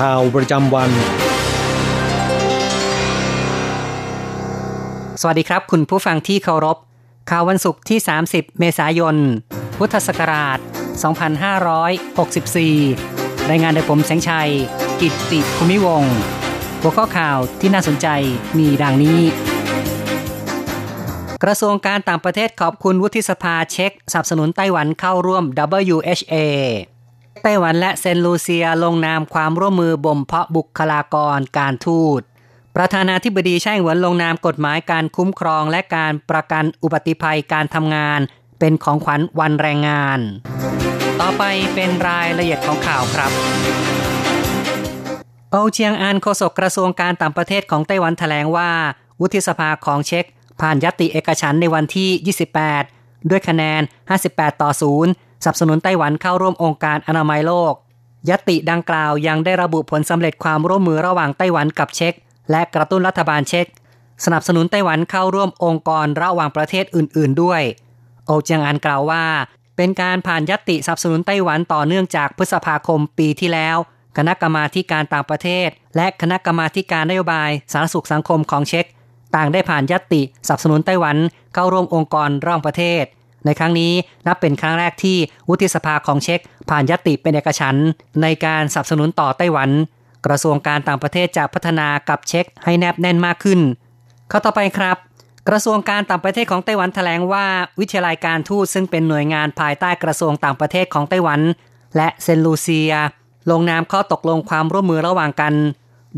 ข่าวประจำวัน สวัสดีครับ คุณผู้ฟังที่เคารพ ข่าววันศุกร์ที่ 30 เมษายน พุทธศักราช 2564 รายงานโดยผมแสงชัย กิตติภูมิวงหัวข้อข่าวที่น่าสนใจมีดังนี้ กระทรวงการต่างประเทศขอบคุณวุฒิสภาเช็กสนับสนุนไต้หวันเข้าร่วม WHA ไต้หวันและเซนลูเซียลงนามความร่วมมือบ่มเพาะบุคลากรการทูต ประธานาธิบดีไช่เหวินลงนามกฎหมายการคุ้มครองและการประกันอุบัติภัยการทำงาน เป็นของขวัญวันแรงงาน ต่อไปเป็นรายละเอียดของข่าวครับโอเจียงอันโฆษกกระทรวงการต่างประเทศของไต้หวันแถลงว่า วุฒิสภาของเช็กผ่านยติเอกฉันในวันที่ 28 ด้วยคะแนน 58 ต่อ 0 สนับสนุนไต้หวันเข้าร่วมองค์การอนามัยโลก ยติดังกล่าวยังได้ระบุผลสำเร็จความร่วมมือระหว่างไต้หวันกับเช็กและกระตุ้นรัฐบาลเช็กสนับสนุนไต้หวันเข้าร่วมองค์กรระหว่างประเทศอื่น ๆ ด้วย โอเจียงอันกล่าวว่า เป็นการผ่านยติสนับสนุนไต้หวันต่อเนื่องจากพฤษภาคมปีที่แล้ว คณะกรรมาการต่างประเทศ และคณะกรรมาการนโยบายสาธารณสุขสังคมของเช็กต่างได้ผ่านยติสนับสนุนไต้หวันเข้าร่วมองค์กรร่องประเทศ ในครั้งนี้นับเป็นครั้งแรกที่วุฒิสภาของเช็กผ่านยติเป็นเอกฉันในการสนับสนุนต่อไต้หวัน กระทรวงการต่างประเทศจะพัฒนากับเช็กให้แนบแน่นมากขึ้น ข้อต่อไปครับ กระทรวงการต่างประเทศของไต้หวันแถลงว่าวิทยาลัยการทูตซึ่งเป็นหน่วยงานภายใต้กระทรวงต่างประเทศของไต้หวัน และเซนลูเซีย ลงนามข้อตกลงความร่วมมือระหว่างกัน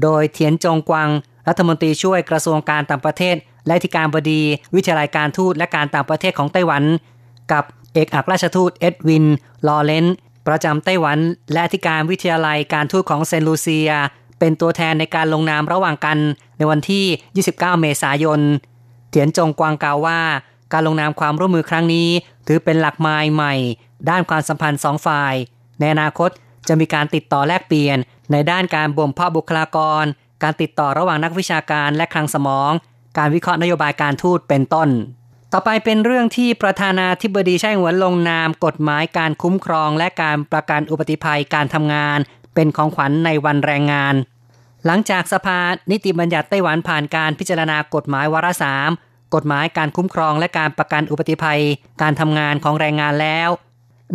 โดยเทียนจงกวางรัฐมนตรีช่วยกระทรวงการต่างประเทศ และธิการบดี วิทยาลัยการทูตและการต่างประเทศของไต้หวัน กับเอกอัครราชทูตเอ็ดวิน ลอเลนประจำไต้หวัน และธิการวิทยาลัยการทูตของเซนลูเซีย เป็นตัวแทนในการลงนามระหว่างกันในวันที่ 29 เมษายน เถียนจงกวางกล่าวว่า การลงนามความร่วมมือครั้งนี้ ถือเป็นหลักไม้ใหม่ ด้านความสัมพันธ์สองฝ่าย ในอนาคตจะมีการติดต่อแลกเปลี่ยน ในด้านการบ่มเพาะบุคลากร การติดต่อระหว่างนักวิชาการและคลังสมอง การวิเคราะห์นโยบายการทูตเป็นต้น ต่อไปเป็นเรื่องที่ประธานาธิบดีไช่หวนลงนามกฎหมายการคุ้มครอง และการประกันอุบัติภัยการทำงาน เป็นของขวัญในวันแรงงาน หลังจากสภานิติบัญญัติไต้หวันผ่านการพิจารณากฎหมายวาระสามกฎหมายการคุ้มครองและการประกันอุบัติภัย การทำงานของแรงงานแล้ว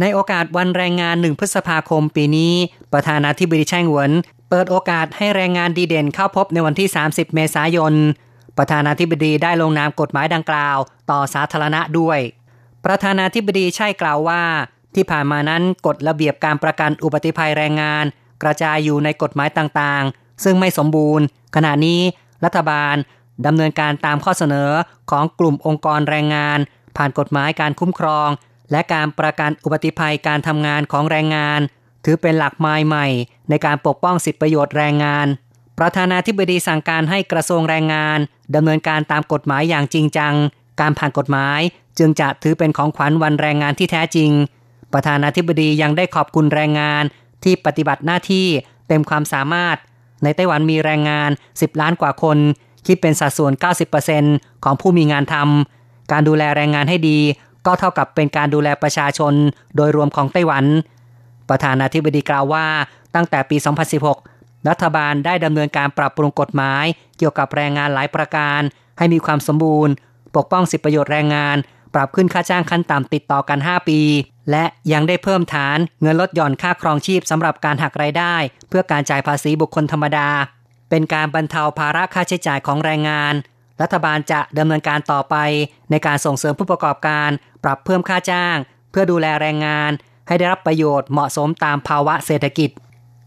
ในโอกาสวันแรงงานหนึ่งพฤษภาคมปีนี้ ประธานาธิบดีไช่หวน เปิดโอกาสให้แรงงานดีเด่นเข้าพบในวันที่ 30 เมษายน ประธานาธิบดีได้ลงนามกฎหมายดังกล่าว ต่อสาธารณะด้วย ประธานาธิบดีใช่กล่าวว่า ที่ผ่านมานั้นกฎระเบียบการประกันอุบัติภัยแรงงาน กระจายอยู่ในกฎหมายต่างๆ ซึ่งไม่สมบูรณ์ ขณะนี้รัฐบาลดำเนินการตามข้อเสนอของกลุ่มองค์กรแรงงาน ผ่านกฎหมายการคุ้มครอง และการประกันอุบัติภัยการทำงานของแรงงาน ถือเป็นหลักไม้ใหม่ ในการปกป้องสิทธิประโยชน์แรงงาน ประธานาธิบดีสั่งการให้กระทรวงแรงงานดำเนินการตามกฎหมายอย่างจริงจัง การผ่านกฎหมายจึงจะถือเป็นของขวัญวันแรงงานที่แท้จริง ประธานาธิบดียังได้ขอบคุณแรงงานที่ปฏิบัติหน้าที่เต็มความสามารถ ในไต้หวันมีแรงงาน 10 ล้านกว่าคน คิดเป็นสัดส่วน 90%ของผู้มีงานทำการดูแลแรงงานให้ดี ก็เท่ากับเป็นการดูแลประชาชน โดยรวมของไต้หวัน ประธานาธิบดีกล่าวว่า ตั้งแต่ปี 2016 รัฐบาลได้ดำเนินการปรับปรุงกฎหมาย เกี่ยวกับแรงงานหลายประการ ให้มีความสมบูรณ์ ปกป้องสิทธิประโยชน์แรงงาน ปรับขึ้นค่าจ้างขั้นต่ำติดต่อกัน 5 ปี และยังได้เพิ่มฐานเงินลดหย่อนค่าครองชีพสำหรับการหักรายได้ เพื่อการจ่ายภาษีบุคคลธรรมดา เป็นการบรรเทาภาระค่าใช้จ่ายของแรงงาน รัฐบาลจะดำเนินการต่อไป ในการส่งเสริมผู้ประกอบการ ปรับเพิ่มค่าจ้าง เพื่อดูแลแรงงาน ให้ได้รับประโยชน์เหมาะสมตามภาวะเศรษฐกิจ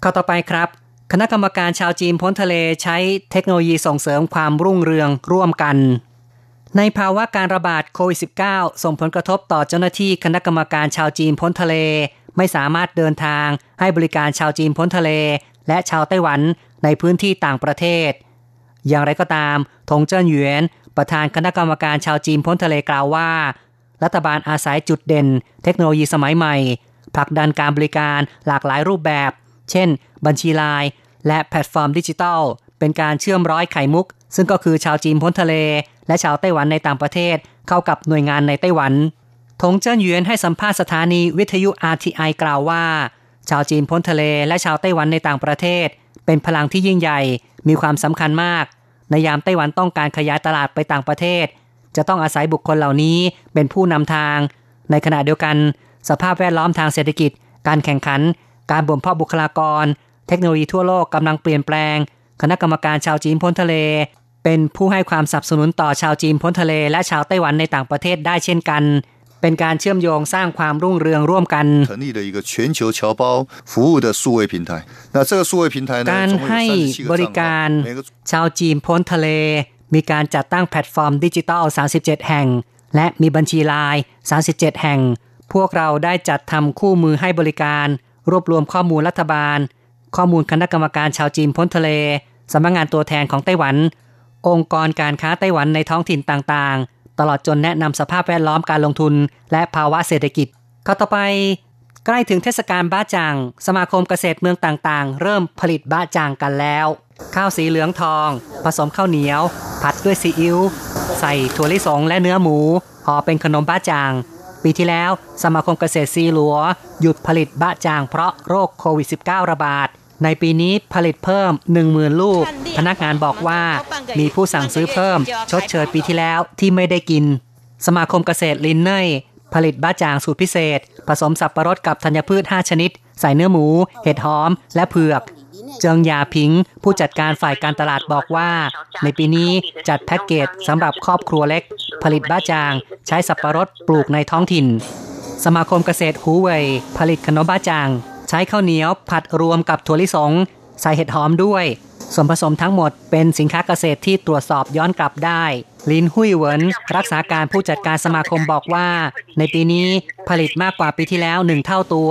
ข้อต่อไปครับ คณะกรรมการชาวจีนพ้นทะเลใช้เทคโนโลยีส่งเสริมความรุ่งเรืองร่วมกัน ในภาวะการระบาดโควิด -19 ส่งผลกระทบต่อเจ้าหน้าที่คณะกรรมการชาวจีนพ้นทะเล ไม่สามารถเดินทางให้บริการชาวจีนพ้นทะเล และชาวไต้หวันในพื้นที่ต่างประเทศ อย่างไรก็ตามทงเจิ้นหยวนประธานคณะกรรมการชาวจีนพ้นทะเลกล่าวว่า รัฐบาลอาศัยจุดเด่น เทคโนโลยีสมัยใหม่ผลักดันการบริการหลากหลายรูปแบบ เช่น บัญชีไลน์และแพลตฟอร์มดิจิทัล เป็นการเชื่อมร้อยไข่มุก ซึ่งก็คือชาวจีนพ้นทะเล และชาวไต้หวันในต่างประเทศ เข้ากับหน่วยงานในไต้หวันทงเจิ้นหยวนให้สัมภาษณ์สถานีวิทยุ RTI กล่าวว่า ชาวจีนพ้นทะเลและชาวไต้หวันในต่างประเทศ เป็นพลังที่ยิ่งใหญ่มีความสำคัญมาก ในยามไต้หวันต้องการขยายตลาดไปต่างประเทศ จะต้องอาศัยบุคคลเหล่านี้เป็นผู้นำทาง ในขณะเดียวกัน สภาพแวดล้อมทางเศรษฐกิจ การแข่งขัน การบ่มเพาะบุคลากร เทคโนโลยีทั่วโลกกำลังเปลี่ยนแปลง คณะกรรมการชาวจีนพ้นทะเล เป็นผู้ให้ความสนับสนุนต่อชาวจีนพ้นทะเล และชาวไต้หวันในต่างประเทศได้เช่นกันเป็นการเชื่อมโยงสร้างความรุ่งเรืองร่วมกันการให้บริการชาวจีนพ้นทะเล มีการจัดตั้งแพลตฟอร์มดิจิตอล 37 แห่ง และมีบัญชีไลน์ 37 แห่ง พวกเราได้จัดทำคู่มือให้บริการ รวบรวมข้อมูลรัฐบาล ข้อมูลคณะกรรมการชาวจีนพ้นทะเลสำนักงานตัวแทนของไต้หวัน องค์กรการค้าไต้หวันในท้องถิ่นต่างๆ ตลอดจนแนะนำสภาพแวดล้อมการลงทุน และภาวะเศรษฐกิจข้อต่อไป ใกล้ถึงเทศกาลบ้าจางสมาคมเกษตรเมืองต่างๆ เริ่มผลิตบ้าจ่างกันแล้ว ข้าวสีเหลืองทอง ผสมข้าวเหนียว ผัดด้วยซีอิ๊วใส่ถั่วลิสงและเนื้อหมูห่อเป็นขนมบ้าจ่าง ปีที่แล้วสมาคมเกษตรซีหลัว หยุดผลิตบ้าจ่างเพราะโรคโควิด -19 ระบาด ในปีนี้ผลิตเพิ่ม 10,000 ลูก พนักงานบอกว่ามีผู้สั่งซื้อเพิ่ม ชดเชยปีที่แล้วที่ไม่ได้กิน สมาคมเกษตรลินเน่ผลิตบ้าจ่างสูตรพิเศษ ผสมสับประรดกับธัญพืช 5 ชนิด ใส่เนื้อหมู เห็ดหอม และเผือก เจิงยาพิง ผู้จัดการฝ่ายการตลาดบอกว่า ในปีนี้จัดแพ็กเกจสำหรับครอบครัวเล็ก ผลิตบ้าจาง ใช้สับประรดปลูกในท้องถิ่น สมาคมเกษตรหูเว่ยผลิตขนมบ้าจาง ใช้ข้าวเหนียวผัดรวมกับถั่วลิสง ใส่เห็ดหอมด้วย ส่วนผสมทั้งหมดเป็นสินค้าเกษตรที่ตรวจสอบย้อนกลับได้ลินหุยเหวินรักษาการผู้จัดการสมาคมบอกว่า ในปีนี้ผลิตมากกว่าปีที่แล้วหนึ่งเท่าตัว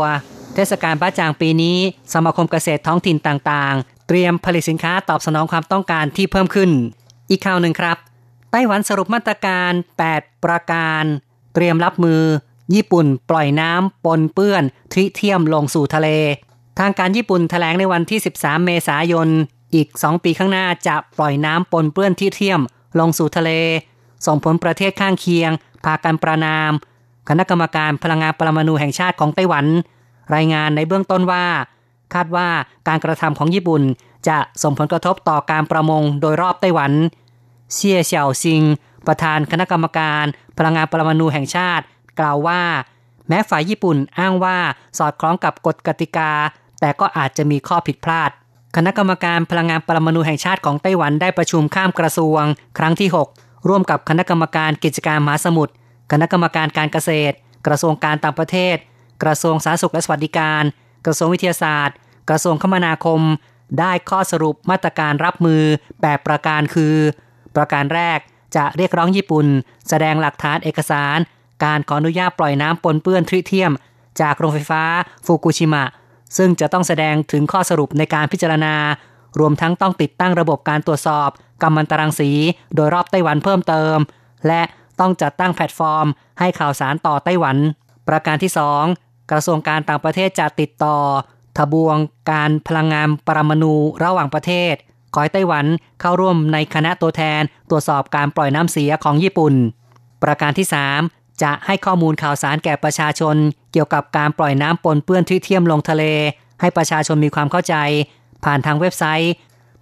เทศกาลบ้าจางปีนี้ สมาคมเกษตรท้องถิ่นต่างๆ เตรียมผลิตสินค้าตอบสนองความต้องการที่เพิ่มขึ้น อีกข่าวหนึ่งครับ ไต้หวันสรุปมาตรการ 8 ประการ เตรียมรับมือ ญี่ปุ่นปล่อยน้ำปนเปื้อนทริเทียมลงสู่ทะเล ทางการญี่ปุ่นแถลงในวันที่ 13 เมษายน อีก 2 ปีข้างหน้าจะปล่อยน้ำปนเปื้อนทริเทียมลงสู่ทะเล ส่งผลประเทศข้างเคียง พากันประนาม คณะกรรมการพลังงานปรมาณูแห่งชาติของไต้หวัน รายงานในเบื้องต้นว่า คาดว่าการกระทำของญี่ปุ่นจะส่งผลกระทบต่อการประมงโดยรอบไต้หวัน เซี่ยเฉียวซิง ประธานคณะกรรมการพลังงานปรมาณูแห่งชาติ กล่าวว่า แม้ฝ่ายญี่ปุ่นอ้างว่าสอดคล้องกับกฎกติกา แต่ก็อาจจะมีข้อผิดพลาด คณะกรรมการพลังงานปรมาณูแห่งชาติของไต้หวันได้ประชุมข้ามกระทรวง ครั้งที่ 6 ร่วมกับคณะกรรมการกิจการมหาสมุทรคณะกรรมการการเกษตร กระทรวงการต่างประเทศ กระทรวงสาธารณสุขและสวัสดิการ กระทรวงวิทยาศาสตร์ กระทรวงคมนาคม ได้ข้อสรุปมาตรการรับมือแบบประการคือ ประการแรกจะเรียกร้องญี่ปุ่น แสดงหลักฐานเอกสาร การขออนุญาตปล่อยน้ำปนเปื้อนทริเทียม จากโรงไฟฟ้าฟุกุชิมะ ซึ่งจะต้องแสดงถึงข้อสรุปในการพิจารณา รวมทั้งต้องติดตั้งระบบการตรวจสอบกัมมันตรังสี โดยรอบไต้หวันเพิ่มเติม และต้องจัดตั้งแพลตฟอร์ม ให้ข่าวสารต่อไต้หวัน ประการที่ 2 กระทรวงการต่างประเทศจะติดต่อ ทบวงการพลังงานปรมาณูระหว่างประเทศ ขอให้ไต้หวันเข้าร่วมในคณะตัวแทนตรวจสอบการปล่อยน้ำเสียของญี่ปุ่น ประการที่ 3 จะให้ข้อมูลข่าวสารแก่ประชาชน เกี่ยวกับการปล่อยน้ำปนเปื้อนที่เทียมลงทะเล ให้ประชาชนมีความเข้าใจ ผ่านทางเว็บไซต์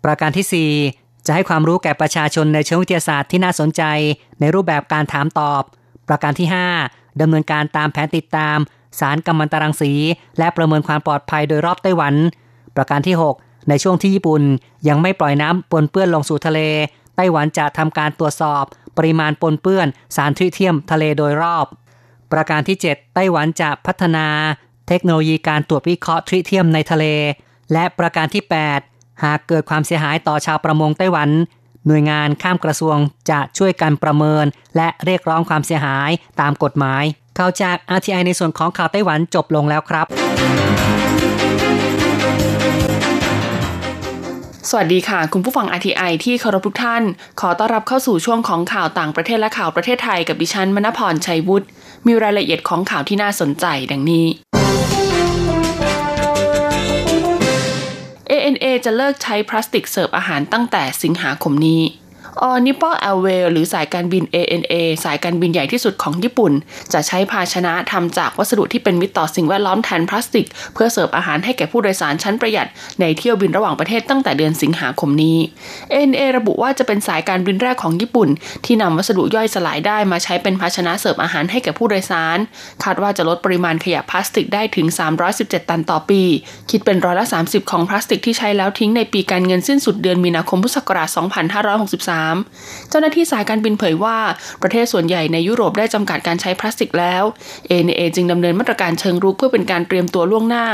ประการที่ 4 จะให้ความรู้แก่ประชาชนในเชิงวิทยาศาสตร์ที่น่าสนใจ ในรูปแบบการถามตอบ ประการที่ 5ดำเนินการตามแผนติดตาม สารกัมมันตรังสี และประเมินความปลอดภัยโดยรอบไต้หวัน ประการที่ 6 ในช่วงที่ญี่ปุ่นยังไม่ปล่อยน้ำปนเปื้อนลงสู่ทะเล ไต้หวันจะทำการตรวจสอบ ปริมาณปนเปื้อนสารทริเทียมทะเลโดยรอบ ประการที่ 7 ไต้หวันจะพัฒนา เทคโนโลยีการตรวจวิเคราะห์ทริเทียมในทะเล และประการที่ 8 หากเกิดความเสียหายต่อชาวประมงไต้หวัน หน่วยงานข้ามกระทรวงจะช่วยกันประเมิน และเรียกร้องความเสียหายตามกฎหมายข่าวจาก RTI ในส่วนของข่าวไต้หวันจบลงแล้วครับ สวัสดีค่ะ คุณผู้ฟัง RTI ที่เคารพทุกท่าน ขอต้อนรับเข้าสู่ช่วงของข่าวต่างประเทศและข่าวประเทศไทยกับดิฉันมณพรชัยวุฒิมีรายละเอียดของข่าวที่น่าสนใจดังนี้ ANA จะเลิกใช้พลาสติกเสิร์ฟอาหารตั้งแต่สิงหาคมนี้ Nippon Airways หรือสายการบิน ANA สายการบินใหญ่ที่สุดของญี่ปุ่น จะใช้ภาชนะทำจากวัสดุที่เป็นมิตรต่อสิ่งแวดล้อมแทนพลาสติก เพื่อเสิร์ฟอาหารให้แก่ผู้โดยสารชั้นประหยัดในเที่ยวบินระหว่างประเทศตั้งแต่เดือนสิงหาคมนี้ ANA ระบุว่าจะเป็นสายการบินแรกของญี่ปุ่น ที่นำวัสดุย่อยสลายได้มาใช้เป็นภาชนะเสิร์ฟอาหารให้แก่ผู้โดยสาร คาดว่าจะลดปริมาณขยะพลาสติกได้ถึง 317 ตันต่อปี คิดเป็นร้อยละ 30 ของพลาสติกที่ใช้แล้วทิ้งในปีการเงินสิ้นสุดเดือนมีนาคมพุทธศักราช 2563เจ้าหน้าที่สายการบินเผยว่าประเทศส่วนใหญ่ในยุโรปได้จำกัดการใช้พลาสติกแล้ว ANA จึงดำเนินมาตรการเชิงรุกเพื่อเป็นการเตรียมตัวล่วงหน้า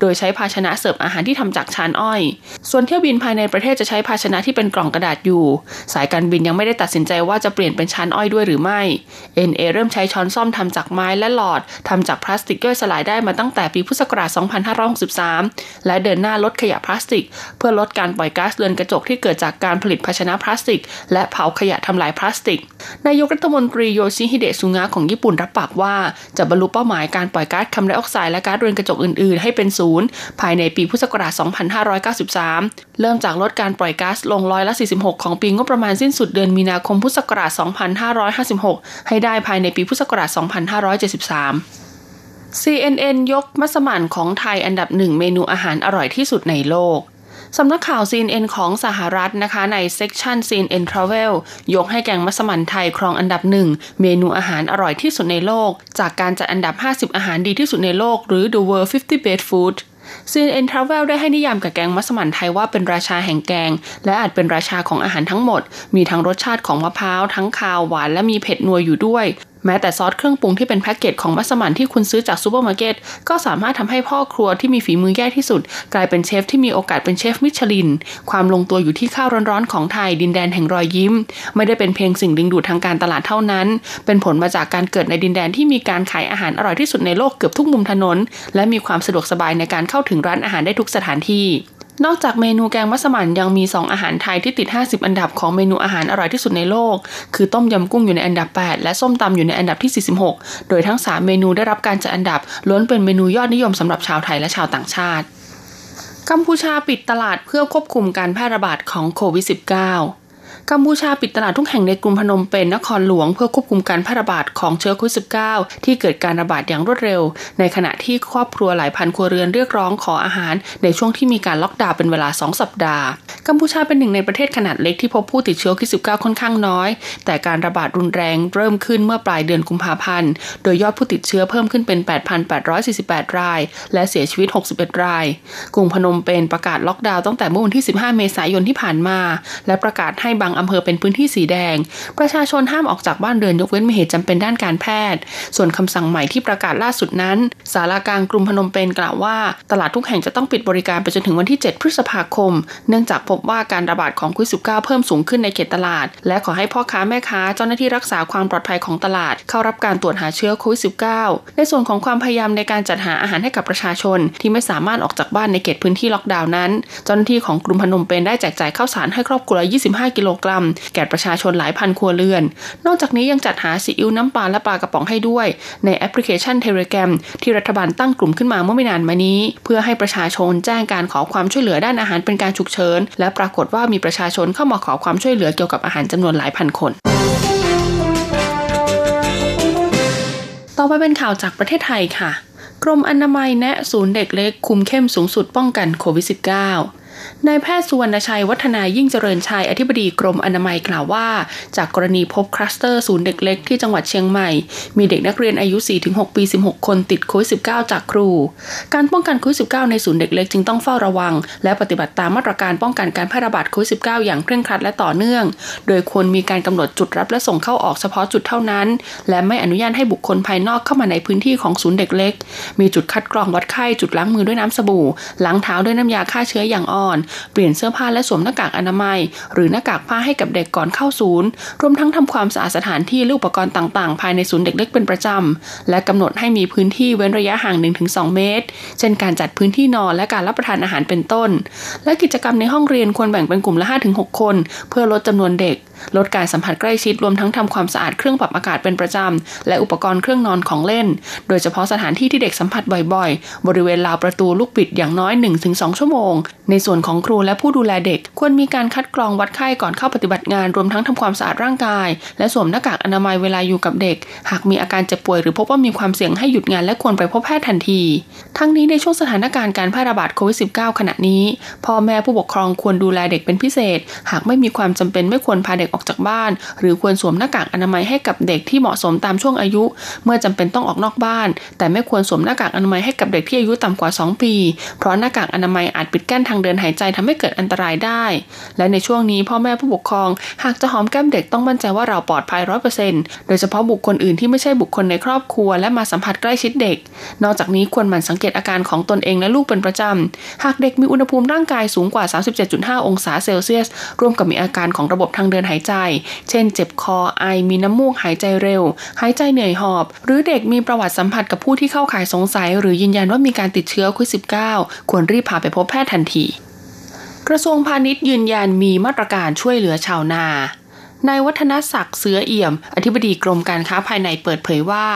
โดยใช้ภาชนะเสิร์ฟอาหารที่ทำจากชานอ้อย ส่วนเที่ยวบินภายในประเทศจะใช้ภาชนะที่เป็นกล่องกระดาษอยู่ สายการบินยังไม่ได้ตัดสินใจว่าจะเปลี่ยนเป็นชานอ้อยด้วยหรือไม่ ANA เริ่มใช้ช้อนซ่อมทำจากไม้และหลอดทำจากพลาสติกย่อยสลายได้มาตั้งแต่ปีพุทธศักราช 2563 และเดินหน้าลดขยะพลาสติก เพื่อลดการปล่อยก๊าซเรือนกระจกที่เกิดจากการผลิตภาชนะพลาสติกและเผาขยะทำลายพลาสติก นายกรัฐมนตรีโยชิฮิเดะซุงะของญี่ปุ่นรับปากว่า จะบรรลุเป้าหมายการปล่อยก๊าซคาร์บอนไดออกไซด์และก๊าซเรือนกระจกอื่นๆ ให้เป็นศูนย์ภายในปีพุทธศักราช 2593 เริ่มจากลดการปล่อยก๊าซลงร้อยละ 46 ของปีงบประมาณสิ้นสุดเดือนมีนาคมพุทธศักราช 2556 ให้ได้ภายในปีพุทธศักราช 2573 CNN ยกมัสมั่นของไทยอันดับหนึ่งเมนูอาหารอร่อยที่สุดในโลก สำนักข่าว CNN ของสหรัฐนะคะใน section CNN Travel ยกให้แกงมัสมั่นไทยครองอันดับหนึ่งเมนูอาหารอร่อยที่สุดในโลก จากการจัดอันดับ 50 อาหารดีที่สุดในโลก หรือ The World 50 Best Food CNN Travel ได้ให้นิยามกับแกงมัสมั่นไทยว่าเป็นราชาแห่งแกง และอาจเป็นราชาของอาหารทั้งหมด มีทั้งรสชาติของมะพร้าว ทั้งคาวหวานและมีเผ็ดนัวอยู่ด้วย แม้แต่ซอสเครื่องปรุงที่เป็นแพ็กเกจของมัสมั่นที่คุณซื้อจากซูเปอร์มาร์เก็ตก็สามารถทำให้พ่อครัวที่มีฝีมือแย่ที่สุด กลายเป็นเชฟที่มีโอกาสเป็นเชฟมิชลิน ความลงตัวอยู่ที่ข้าวร้อนๆของไทยดินแดนแห่งรอยยิ้ม ไม่ได้เป็นเพียงสิ่งดึงดูดทางการตลาดเท่านั้น เป็นผลมาจากการเกิดในดินแดนที่มีการขายอาหารอร่อยที่สุดในโลกเกือบทุกมุมถนน และมีความสะดวกสบายในการเข้าถึงร้านอาหารได้ทุกสถานที่ นอกจากเมนูแกงมัสมั่นยังมี 2 อาหารไทยที่ติด 50 อันดับของเมนูอาหารอร่อยที่สุดในโลก คือต้มยำกุ้งอยู่ในอันดับ 8 และส้มตำอยู่ในอันดับที่ 46 โดยทั้ง 3 เมนูได้รับการจัดอันดับ ล้วนเป็นเมนูยอดนิยมสำหรับชาวไทยและชาวต่างชาติ กัมพูชาปิดตลาดเพื่อควบคุมการแพร่ระบาดของโควิด -19 กัมพูชาปิดตลาดทุกแห่งในกรุงพนมเปญนครหลวง เพื่อควบคุมการแพร่ระบาดของเชื้อโควิด -19 ที่เกิดการระบาดอย่างรวดเร็ว ในขณะที่ครอบครัวหลายพันครัวเรือนเรียกร้องขออาหารในช่วงที่มีการล็อกดาวน์เป็นเวลา 2 สัปดาห์ กัมพูชาเป็นหนึ่งในประเทศขนาดเล็กที่พบผู้ติดเชื้อโควิด -19 ค่อนข้างน้อย แต่การระบาดรุนแรงเริ่มขึ้นเมื่อปลายเดือนกุมภาพันธ์ โดยยอดผู้ติดเชื้อเพิ่มขึ้นเป็น 8,848 ราย และเสียชีวิต 61 ราย กรุงพนมเปญประกาศล็อกดาวน์ตั้งแต่เมื่อวันที่ 15 เมษายนที่ผ่านมา และประกาศให้บางอำเภอเป็นพื้นที่สีแดง ประชาชนห้ามออกจากบ้านเรือนยกเว้นมีเหตุจำเป็นด้านการแพทย์ ส่วนคำสั่งใหม่ที่ประกาศล่าสุดนั้น สารากลางกรุงพนมเปญกล่าวว่า ตลาดทุกแห่งจะต้องปิดบริการไปจนถึงวันที่ 7 พฤษภาคม เนื่องจากพบว่าการระบาดของโควิด -19 เพิ่มสูงขึ้นในเขตตลาด และขอให้พ่อค้าแม่ค้าเจ้าหน้าที่รักษาความปลอดภัยของตลาด เข้ารับการตรวจหาเชื้อโควิด -19 ในส่วนของความพยายามในการจัดหาอาหารให้กับประชาชน ที่ไม่สามารถออกจากบ้านในเขตพื้นที่ล็อกดาวน์นั้น เจ้าหน้าที่ของกรุงพนมเปญได้แจกจ่ายข้าวสารให้ครอบครัว 25 กิโลกรัมแก่ประชาชนหลายพันครัวเรือน นอกจากนี้ยังจัดหาซีอิ๊วน้ำปลาและปลากระป๋องให้ด้วย ในแอปพลิเคชันเทเลแกรมที่รัฐบาลตั้งกลุ่มขึ้นมาเมื่อไม่นานมานี้ เพื่อให้ประชาชนแจ้งการขอความช่วยเหลือด้านอาหารเป็นการฉุกเฉินและปรากฏว่ามีประชาชนเข้ามาขอความช่วยเหลือเกี่ยวกับอาหารจำนวนหลายพันคนต่อไปเป็นข่าวจากประเทศไทยค่ะกรมอนามัยแนะศูนย์เด็กเล็กคุมเข้มสูงสุดป้องกันโควิด -19 นายแพทย์สุวรรณชัยวัฒนายิ่งเจริญชัยอธิบดีกรมอนามัยกล่าวว่า จากกรณีพบคลัสเตอร์ศูนย์เด็กเล็กที่จังหวัดเชียงใหม่ มีเด็กนักเรียนอายุ 4-6 ปี 16 คนติดโควิด -19 จากครู การป้องกันโควิด -19 ในศูนย์เด็กเล็กจึงต้องเฝ้าระวัง และปฏิบัติตามมาตรการป้องกันการแพร่ระบาดโควิด -19 อย่างเคร่งครัดและต่อเนื่อง โดยควรมีการกำหนดจุดรับและส่งเข้าออกเฉพาะจุดเท่านั้น และไม่อนุญาตให้บุคคลภายนอกเข้ามาในพื้นที่ของศูนย์เด็กเล็ก มีจุดคัดกรองวัดไข้จุดล้างมือด้วยน้ำสบู่ล้างเท้าด้วยน้ำยาฆ่าเชื้ออย่างอ่อนเปลี่ยนเสื้อผ้าและสวมหน้ากากอนามัย หรือหน้ากากผ้าให้กับเด็กก่อนเข้าศูนย์ รวมทั้งทำความสะอาดสถานที่และอุปกรณ์ต่างๆ ภายในศูนย์เด็กเล็กเป็นประจำ และกำหนดให้มีพื้นที่เว้นระยะห่าง 1-2 เมตร เช่นการจัดพื้นที่นอนและการรับประทานอาหารเป็นต้น และกิจกรรมในห้องเรียนควรแบ่งเป็นกลุ่มละ 5-6 คน เพื่อลดจำนวนเด็ก ลดการสัมผัสใกล้ชิดรวมทั้งทำความสะอาดเครื่องปรับอากาศเป็นประจำ และอุปกรณ์เครื่องนอนของเล่น โดยเฉพาะสถานที่ที่เด็กสัมผัสบ่อยๆ บริเวณราวประตูลูกบิดอย่างน้อย 1-2 ชั่วโมง ในส่วนของครูและผู้ดูแลเด็ก ควรมีการคัดกรองวัดไข้ก่อนเข้าปฏิบัติงาน รวมทั้งทำความสะอาดร่างกาย และสวมหน้ากากอนามัยเวลาอยู่กับเด็ก หากมีอาการเจ็บป่วยหรือพบว่ามีความเสี่ยงให้หยุดงานและควรไปพบแพทย์ทันที ทั้งนี้ในช่วงสถานการณ์การแพร่ระบาดโควิด -19 ขณะนี้พ่อแม่ผู้ปกครองควรดูแลเด็กเป็นพิเศษ หากไม่มีความจำเป็นไม่ควรพาเด็กออกจากบ้าน หรือควรสวมหน้ากากอนามัยให้กับเด็กที่เหมาะสมตามช่วงอายุ เมื่อจำเป็นต้องออกนอกบ้าน แต่ไม่ควรสวมหน้ากากอนามัยให้กับเด็กที่อายุต่ำกว่า 2 ปี เพราะหน้ากากอนามัยอาจปิดกั้นทางเดินหายใจทำให้เกิดอันตรายได้ และในช่วงนี้พ่อแม่ผู้ปกครอง หากจะหอมแก้มเด็กต้องมั่นใจว่าเราปลอดภัยร้อยเปอร์เซ็นต์โดยเฉพาะบุคคลอื่นที่ไม่ใช่บุคคลในครอบครัว และมาสัมผัสใกล้ชิดเด็ก นอกจากนี้ควรหมั่นสังเกตอาการของตนเองและลูกเป็นประจำ หากเด็กมีอุณหภูมิร่างกายสูงกว่า 37.5 องศาเซลเซียส ร่วมกับมีอาการของระบบทางเดินหายใจ เช่น เจ็บคอ ไอ มีน้ำมูกหายใจเร็ว หายใจเหนื่อยหอบ หรือเด็กมีประวัติสัมผัสกับผู้ที่เข้าข่ายสงสัย หรือยืนยันว่ามีการติดเชื้อโควิด -19 ควรรีบพาไปพบแพทย์ทันที กระทรวงพาณิชย์ยืนยันมีมาตรการช่วยเหลือชาวนา นายวัฒนศักดิ์เสือเอี่ยม อธิบดีกรมการค้าภายในเปิดเผยว่า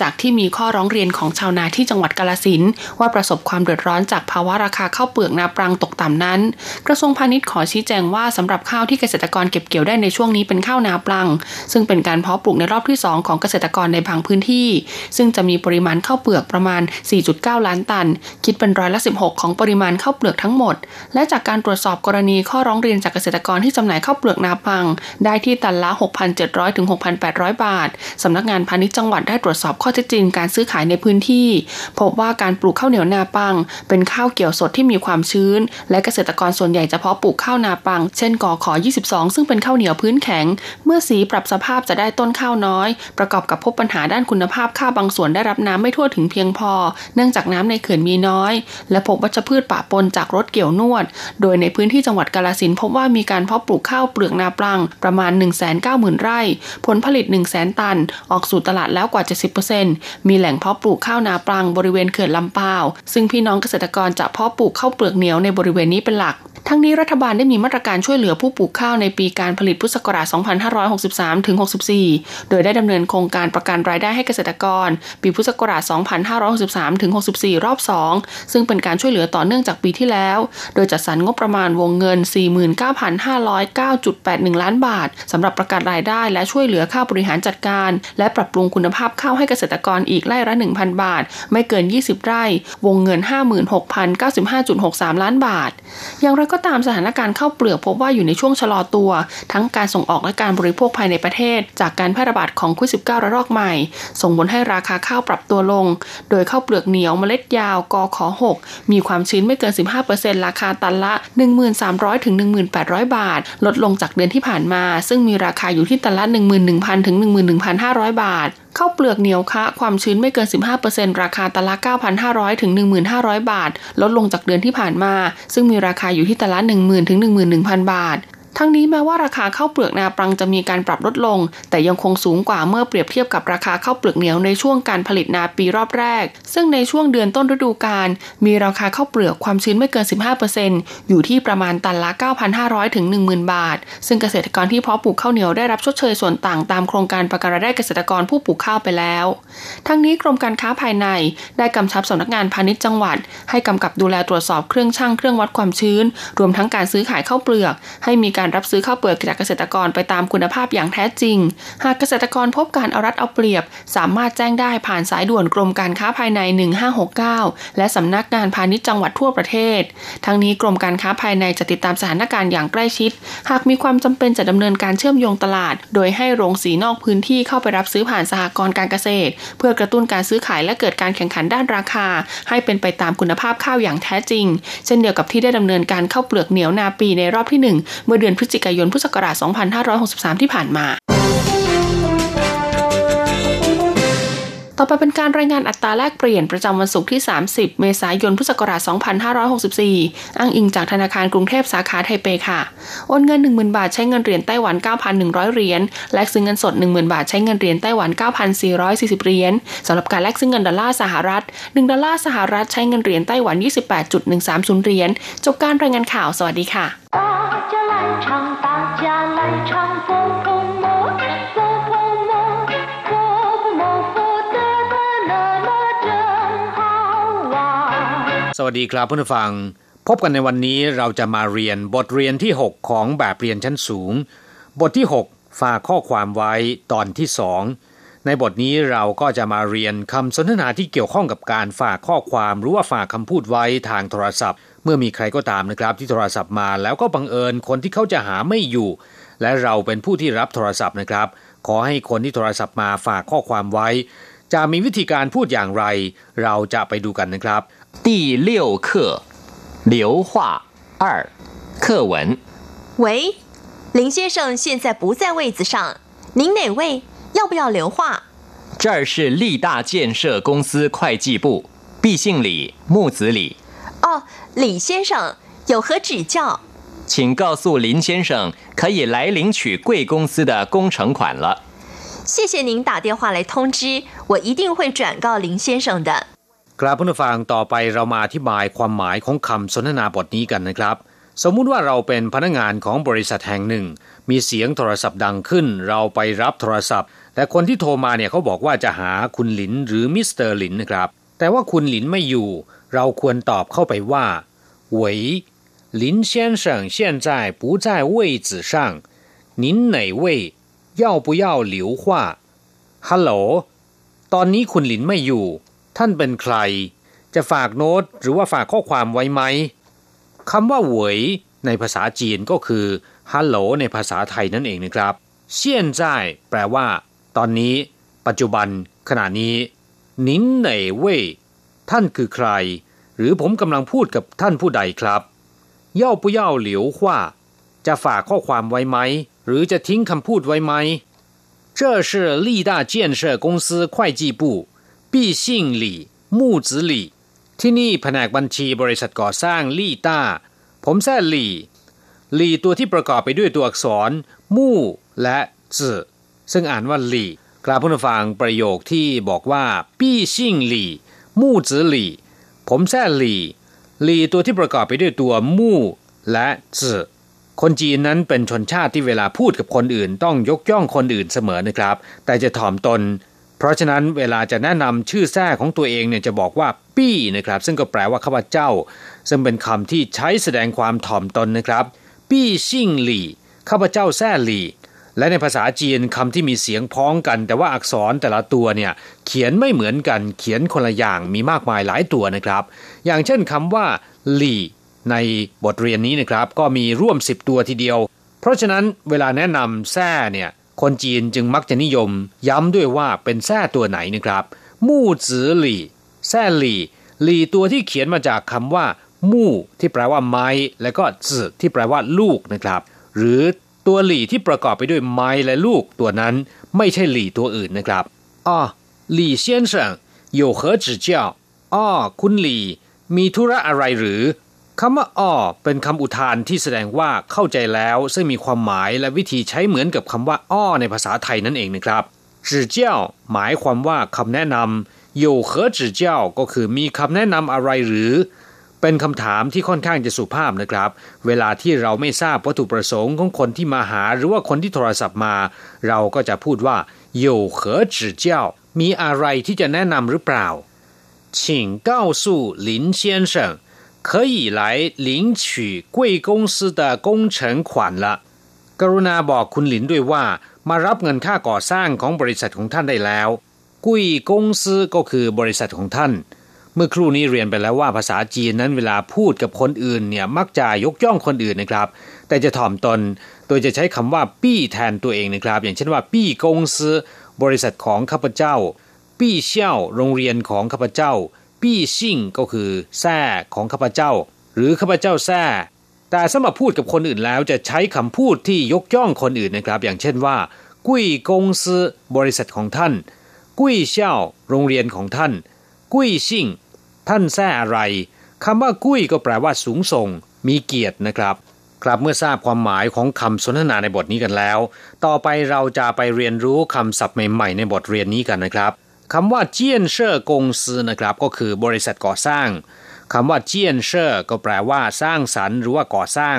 จากที่มีข้อร้องเรียนของชาวนาที่จังหวัดกาลสินว่าประสบความเดือดร้อนจากภาวะราคาข้าวเปลือกนาปรังตกต่ำนั้น กระทรวงพาณิชย์ขอชี้แจงว่าสำหรับข้าวที่เกษตรกรเก็บเกี่ยวได้ในช่วงนี้เป็นข้าวนาปรัง ซึ่งเป็นการเพาะปลูกในรอบที่ 2 ของเกษตรกรในบางพื้นที่ ซึ่งจะมีปริมาณข้าวเปลือกประมาณ 4.9 ล้านตัน คิดเป็นร้อยละ 16 ของปริมาณข้าวเปลือกทั้งหมด และจากการตรวจสอบกรณีข้อร้องเรียนจากเกษตรกรที่จำหน่ายข้าวเปลือกนาปรังได้ที่ตันละ 6,700 ถึง 6,800 บาท สำนักงานพาณิชย์จังหวัดได้ตรวจสอบข้อเท็จจริงการซื้อขายในพื้นที่ พบว่าการปลูกข้าวเหนียวนาปัง เป็นข้าวเกี่ยวสดที่มีความชื้น และเกษตรกรส่วนใหญ่จะเพาะปลูกข้าวนาปัง เช่นกอขอ 22 ซึ่งเป็นข้าวเหนียวพื้นแข็ง เมื่อสีปรับสภาพจะได้ต้นข้าวน้อย ประกอบกับพบปัญหาด้านคุณภาพข้าวบางส่วนได้รับน้ำไม่ทั่วถึงเพียงพอ เนื่องจากน้ำในเขื่อนมีน้อย และพบวัชพืชปะปนจากรถเกี่ยวนวด โดยในพื้นที่จังหวัดกาลสินพบว่ามีการเพาะปลูกข้าวเปลือกนาปรังประมาณ190,000 ไร่ ผลผลิต 100,000 ตัน ออกสู่ตลาดแล้วกว่า 70%มีแหล่งเพาะปลูกข้าวนาปรังบริเวณเขื่อนลำปาว ซึ่งพี่น้องเกษตรกรจะเพาะปลูกข้าวเปลือกเหนียวในบริเวณนี้เป็นหลัก ทั้งนี้รัฐบาลได้มีมาตรการช่วยเหลือผู้ปลูกข้าวในปีการผลิตพุทธศักราช 2563 ถึง 64 โดยได้ดำเนินโครงการประกันรายได้ให้เกษตรกร ปีพุทธศักราช 2563 ถึง 64 รอบ 2 ซึ่งเป็นการช่วยเหลือต่อเนื่องจากปีที่แล้ว โดยจัดสรรงบประมาณวงเงิน 49,509.81 ล้านบาทสำหรับประกันรายได้และช่วยเหลือค่าบริหารจัดการ และปรับปรุงคุณภาพข้าวให้เกษตรกรอีกไร่ละ 1,000 บาท ไม่เกิน 20 ไร่ วงเงิน 56,095.63 ล้านบาท อย่างไรก็ตามสถานการณ์ข้าวเปลือกพบว่าอยู่ในช่วงชะลอตัว ทั้งการส่งออกและการบริโภคภายในประเทศ จากการแพร่ระบาดของโควิด -19 ระลอกใหม่ ส่งผลให้ราคาข้าวปรับตัวลง โดยข้าวเปลือกเหนียวเมล็ดยาวกอขอ6มีความชื้นไม่เกิน 15%ราคาตันละ 1,300 ถึง 1,800 บาท ลดลงจากเดือนที่ผ่านมา ซึ่งมีราคาอยู่ที่ตันละ 11,000 ถึง 11,500 บาท ข้าวเปลือกเหนียวคะ ความชื้นไม่เกิน 15%ราคาตะละ 9,500 ถึง 1,500 บาท ลดลงจากเดือนที่ผ่านมา ซึ่งมีราคาอยู่ที่ตะละ 10,000 ถึง 11,000 บาท ทั้งนี้แม้ว่าราคาข้าวเปลือกนาปรังจะมีการปรับลดลง แต่ยังคงสูงกว่าเมื่อเปรียบเทียบกับราคาข้าวเปลือกเหนียวในช่วงการผลิตนาปีรอบแรก ซึ่งในช่วงเดือนต้นฤดูกาลมีราคาข้าวเปลือกความชื้นไม่เกิน 15%อยู่ที่ประมาณตันละ 9,500 ถึง 10,000 บาท ซึ่งเกษตรกรที่เพาะปลูกข้าวเหนียวได้รับชดเชยส่วนต่างตามโครงการประกันรายได้เกษตรกรผู้ปลูกข้าวไปแล้ว ทั้งนี้กรมการค้าภายในได้กำชับสำนักงานพาณิชย์จังหวัด ให้กำกับดูแลตรวจสอบเครื่องช่างเครื่องวัดความชื้น รวมทั้งการซื้อขายข้าวเปลือก ให้มีการการรับซื้อข้าวเปลือกจากเกษตรกรไปตามคุณภาพอย่างแท้จริง หากเกษตรกรพบการเอารัดเอาเปรียบ สามารถแจ้งได้ผ่านสายด่วนกรมการค้าภายใน 1569 และสำนักงานพาณิชย์จังหวัดทั่วประเทศ ทั้งนี้กรมการค้าภายในจะติดตามสถานการณ์อย่างใกล้ชิด หากมีความจำเป็นจะดำเนินการเชื่อมโยงตลาด โดยให้โรงสีนอกพื้นที่เข้าไปรับซื้อผ่านสหกรณ์การเกษตร เพื่อกระตุ้นการซื้อขายและเกิดการแข่งขันด้านราคา ให้เป็นไปตามคุณภาพข้าวอย่างแท้จริง เช่นเดียวกับที่ได้ดำเนินการเข้าเปลือกเหนียวนาปีในรอบที่ 1 เมื่อเดือนพฤศจิกายนพุทธศักราช 2563 ที่ผ่านมา ต่อไปเป็นการรายงานอัตราแลกเปลี่ยนประจำวันศุกร์ที่ 30 เมษายน พุทธศักราช 2564 อ้างอิงจากธนาคารกรุงเทพสาขาไทเปค่ะ โอนเงิน 10,000 บาทใช้เงินเหรียญไต้หวัน 9,100 เหรียญ แลกซื้อเงินสด 10,000 บาทใช้เงินเหรียญไต้หวัน 9,440 เหรียญสำหรับการแลกซื้อเงินดอลลาร์สหรัฐ 1 ดอลลาร์สหรัฐใช้เงินเหรียญไต้หวัน 28.130 เหรียญ จบการรายงานข่าว สวัสดีค่ะ วัสดีครับเพื่อนฟัง พบกันในวันนี้เราจะมาเรียนบทเรียนที่ 6 ของแบบเรียนชั้นสูง บทที่ 6 ฝากข้อความไว้ตอนที่2ในบทนี้เราก็จะมาเรียนคำสนทนาที่เกี่ยวข้องกับการฝากข้อความหรือว่าฝากคำพูดไว้ทางโทรศัพท์ เมื่อมีใครก็ตามนะครับที่โทรศัพท์มา แล้วก็บังเอิญคนที่เขาจะหาไม่อยู่ และเราเป็นผู้ที่รับโทรศัพท์นะครับ ขอให้คนที่โทรศัพท์มาฝากข้อความไว้ จะมีวิธีการพูดอย่างไร เราจะไปดูกันนะครับ 第六课，流话二，课文。喂，林先生现在不在位子上，您哪位？要不要留话？这儿是立大建设公司会计部，毕姓李，木子李。哦，李先生有何指教？请告诉林先生，可以来领取贵公司的工程款了。谢谢您打电话来通知，我一定会转告林先生的。 ครับผู้ฟังต่อไปเรามาอธิบายความหมายของคำสนทนาบทนี้กันนะครับ สมมุติว่าเราเป็นพนักงานของบริษัทแห่งหนึ่ง มีเสียงโทรศัพท์ดังขึ้น เราไปรับโทรศัพท์ แต่คนที่โทรมาเนี่ยเขาบอกว่าจะหาคุณหลินหรือมิสเตอร์หลินนะครับ แต่ว่าคุณหลินไม่อยู่ เราควรตอบเข้าไปว่า喂林先生现在不在位子上您哪位要不要留话ฮัลโหลตอนนี้คุณหลินไม่อยู่ ท่านเป็นใคร จะฝากโน้ตหรือว่าฝากข้อความไว้ไหมคำว่าเหวยในภาษาจีนก็คือฮัลโหลในภาษาไทยนั่นเองนะครับเซียนจ่ายแปลว่า ตอนนี้ ปัจจุบัน ขณะนี้นินเหน่เว่ยท่านคือใคร หรือผมกำลังพูดกับท่านผู้ใดครับเย่าปุเย่าเหลียวว่าจะฝากข้อความไว้ไหม หรือจะทิ้งคำพูดไว้ไหม这是立大建设公司会计部 ปี่ซิงหลี่ มู่จือหลี่ ที่นี่แผนกบัญชีบริษัทก่อสร้างลี่ต้า ผมแซ่หลี่ หลี่ตัวที่ประกอบไปด้วยตัวอักษร มู่และจือซึ่งอ่านว่าหลี่กราบผู้ฟังประโยคที่บอกว่า ปี่ซิงหลี่ มู่จือหลี่ ผมแซ่หลี่ หลี่ตัวที่ประกอบไปด้วยตัวมู่และจือคนจีนนั้นเป็นชนชาติที่เวลาพูดกับคนอื่น ต้องยกย่องคนอื่นเสมอนะครับ แต่จะถ่อมตน เพราะฉะนั้นเวลาจะแนะนำชื่อแท้ของตัวเองเนี่ยจะบอกว่าปี้นะครับ ซึ่งก็แปลว่าข้าพเจ้า ซึ่งเป็นคำที่ใช้แสดงความถ่อมตนนะครับ ปี้ซิ่งหลี่ข้าพเจ้าแท้หลี่และในภาษาจีนคำที่มีเสียงพ้องกัน แต่ว่าอักษรแต่ละตัวเนี่ยเขียนไม่เหมือนกันเขียนคนละอย่างมีมากมายหลายตัวนะครับ อย่างเช่นคำว่าหลี่ในบทเรียนนี้นะครับ ก็มีร่วม 10 ตัวทีเดียว เพราะฉะนั้นเวลาแนะนำแท้เนี่ย คนจีนจึงมักจะนิยม ย้ำด้วยว่าเป็นแท้ตัวไหนนะครับ มู่จือหลี่แท้หลี่หลี่ตัวที่เขียนมาจากคำว่า มู่ที่แปลว่าไม้ และก็จือที่แปลว่าลูกนะครับ หรือตัวหลี่ที่ประกอบไปด้วยไม้และลูกตัวนั้นไม่ใช่หลี่ตัวอื่นนะครับอ๋อหลี่เซียนเฉิง有何指教อ๋อคุณหลี่ มีธุระอะไรหรือ คำว่าอ้อเป็นคำอุทานที่แสดงว่าเข้าใจแล้ว ซึ่งมีความหมายและวิธีใช้เหมือนกับคำว่าอ้อในภาษาไทยนั่นเองนะครับจื่อเจ้าหมายความว่าคำแนะนำโยเหอจื่อเจ้าก็คือมีคำแนะนำอะไรหรือ เป็นคำถามที่ค่อนข้างจะสุภาพนะครับ เวลาที่เราไม่ทราบวัตถุประสงค์ของคนที่มาหาหรือว่าคนที่โทรศัพท์มา เราก็จะพูดว่าโยเหอจื่อเจ้ามีอะไรที่จะแนะนำหรือเปล่า请告诉林先生 可以来领取贵公司的工程款了 กรุณาบอกคุณหลินด้วยว่า มารับเงินค่าก่อสร้างของบริษัทของท่านได้แล้ว กุยกงซือก็คือบริษัทของท่าน เมื่อครู่นี้เรียนไปแล้วว่าภาษาจีนนั้นเวลาพูดกับคนอื่นเนี่ยมักจะยกย่องคนอื่นนะครับ แต่จะถ่อมตนโดยจะใช้คำว่าปี้แทนตัวเองนะครับ อย่างเช่นว่าปี้กงซือบริษัทของข้าพเจ้า ปี้เชี่ยวโรงเรียนของข้าพเจ้า ปี้ซิ่งก็คือแซ่ของข้าพเจ้า หรือข้าพเจ้าแซ่แต่สำหรับพูดกับคนอื่นแล้วจะใช้คำพูดที่ยกย่องคนอื่นนะครับ อย่างเช่นว่า กุ้ยกงซือบริษัทของท่าน กุ้ยเช่าโรงเรียนของท่าน กุ้ยซิ่ง ท่านแซ่อะไรคำว่ากุ้ยก็แปลว่าสูงส่ง มีเกียรตินะครับครับเมื่อทราบความหมายของคำสนทนาในบทนี้กันแล้ว ต่อไปเราจะไปเรียนรู้คำศัพท์ใหม่ ๆ ในบทเรียนนี้กันนะครับ คำว่าเจียนเชอร์กงซือนะครับก็คือบริษัทก่อสร้างคำว่า 建设 ก็แปลว่าสร้างสรรค์หรือว่าก่อสร้าง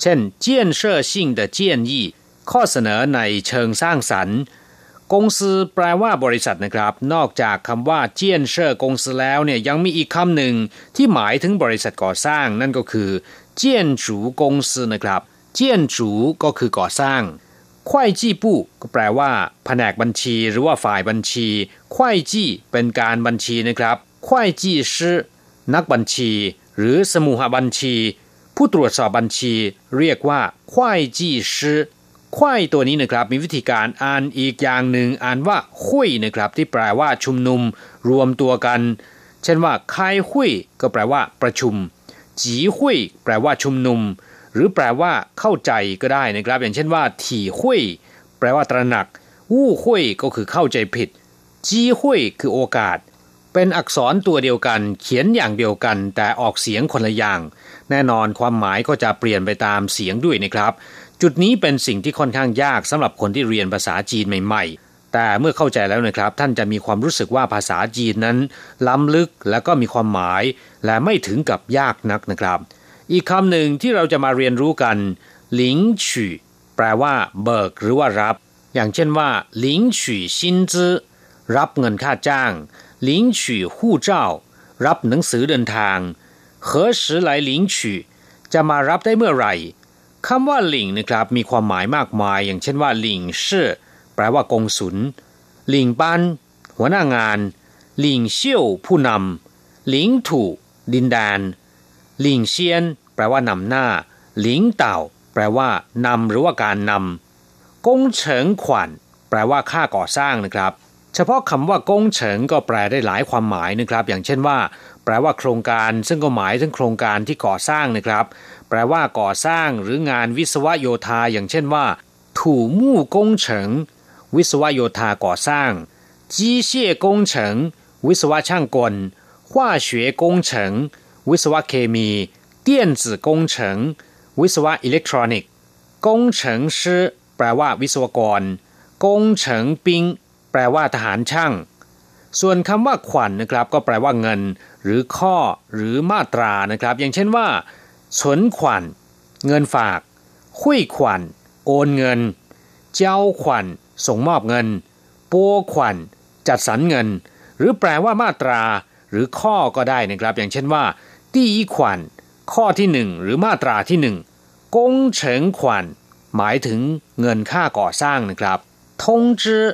เช่น 建设性的建议 ข้อเสนอในเชิงสร้างสรรค์公司 แปลว่าบริษัทนะครับ นอกจากคำว่า 建设公司 แล้วเนี่ยยังมีอีกคำหนึ่งที่หมายถึงบริษัทก่อสร้าง นั่นก็คือ 建筑公司 นะครับ 建筑 ก็คือก่อสร้าง 会计部 ก็แปลว่าแผนกบัญชี หรือว่าฝ่ายบัญชีควายจี้เป็นการบัญชีนะครับควายจี้ชื่อนักบัญชี หรือสมุหบัญชี ผู้ตรวจสอบบัญชี เรียกว่าควายจีชื่อควายตัวนี้นะครับมีวิธีการอ่านอีกอย่างหนึ่งอ่านว่าคุยนะครับที่แปลว่าชุมนุม รวมตัวกัน เช่นว่าคายคุยก็แปลว่าประชุมจีคุยแปลว่าชุมนุม หรือแปลว่าเข้าใจก็ได้นะครับ อย่างเช่นว่า ถี่คุยแปลว่าตระหนัก วู้คุยก็คือเข้าใจผิด จีคุยคือโอกาส เป็นอักษรตัวเดียวกัน เขียนอย่างเดียวกัน แต่ออกเสียงคนละอย่าง แน่นอนความหมายก็จะเปลี่ยนไปตามเสียงด้วยนะครับ จุดนี้เป็นสิ่งที่ค่อนข้างยากสำหรับคนที่เรียนภาษาจีนใหม่ๆแต่เมื่อเข้าใจแล้วนะครับ ท่านจะมีความรู้สึกว่าภาษาจีนนั้น ล้ำลึกและก็มีความหมาย และไม่ถึงกับยากนักนะครับ อีกคำหนึ่งที่เราจะมาเรียนรู้กันหลิงฉี่แปลว่า เบิกหรือว่ารับ อย่างเช่นว่าหลิงฉี่ซินจื้อรับเงินค่าจ้าง领取护照รับหนังสือเดินทาง何时来领取จะมารับได้เมื่อไหร่คำว่าหลิงนะครับมีความหมายมากมาย อย่างเช่นว่าหลิงชื่อแปลว่ากงสุลหลิงปันหัวหน้างานหลิงเซี่ยวผู้นำหลิงถูดินแดนหลิงเซียน แปลว่านำหน้า หลิงเต่า แปลว่านำหรือว่าการนำกงเฉิงขวัญแปลว่าค่าก่อสร้างนะครับ เฉพาะคำว่ากงเฉิงก็แปลได้หลายความหมายนะครับ อย่างเช่นว่า แปลว่าโครงการซึ่งก็หมายถึงโครงการที่ก่อสร้างนะครับ แปลว่าก่อสร้างหรืองานวิศวโยธา อย่างเช่นว่าถูมู่กงเฉิง วิศวโยธาก่อสร้างจีเซี่ยกงเฉิง วิศวช่างกล ว่าเฉวิศวเคมี 电子工程วิศวะอิเล็กทรอนิกส์กงเฉิงชื่อแปลว่าวิศวกรกงเฉิงปิงแปลว่าทหารช่าง ส่วนคำว่าขวัญนนะครับ ก็แปลว่าเงิน หรือข้อหรือมาตรานะครับ อย่างเช่นว่าสนขวัญเงินฝากคุยขวัญโอนเงิน เจ้าขวัญส่งมอบเงินปัวขวัญจัดสรรเงิน หรือแปลว่ามาตรา หรือข้อก็ได้นะครับ อย่างเช่นว่าตีขวัญ ข้อที่หนึ่งหรือมาตราที่หนึ่งกงเฉิงขวัญหมายถึงเงินค่าก่อสร้างนะครับทงจื้อ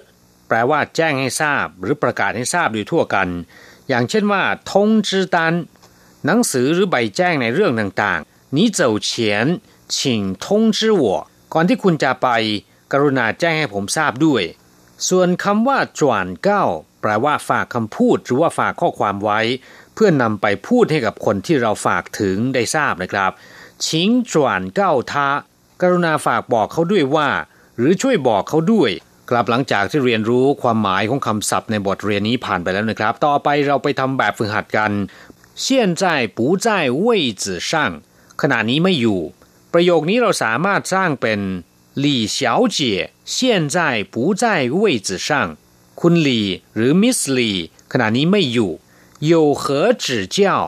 แปลว่าแจ้งให้ทราบ หรือประกาศให้ทราบโดยทั่วกัน อย่างเช่นว่าทงจื้อตันหนังสือหรือใบแจ้งในเรื่องต่างๆนี้เจ้าเฉียนชิงทงจือหัวก่อนที่คุณจะไป กรุณาแจ้งให้ผมทราบด้วย ส่วนคำว่าจวนเก้าแปลว่าฝากคำพูดหรือว่าฝากข้อความไว้ เพื่อนนำไปพูดให้กับคนที่เราฝากถึงได้ทราบนะครับ ชิงจวนเก้าทากรุณาฝากบอกเขาด้วยว่า หรือช่วยบอกเขาด้วยกลับหลังจากที่เรียนรู้ความหมายของคำศัพท์ในบทเรียนนี้ผ่านไปแล้วนะครับ ต่อไปเราไปทำแบบฝึกหัดกันเเีียนนจจปูว่ยจือช่างขณะนี้ไม่อยู่ ประโยคนี้เราสามารถสร้างเป็นหลี่เฉาเจี๋ยเียนจจปูว่ยจือช่างคุณหลี่หรือมิสหลี่ขณะนี้ไม่อยู่ โยเขอจือเจ้า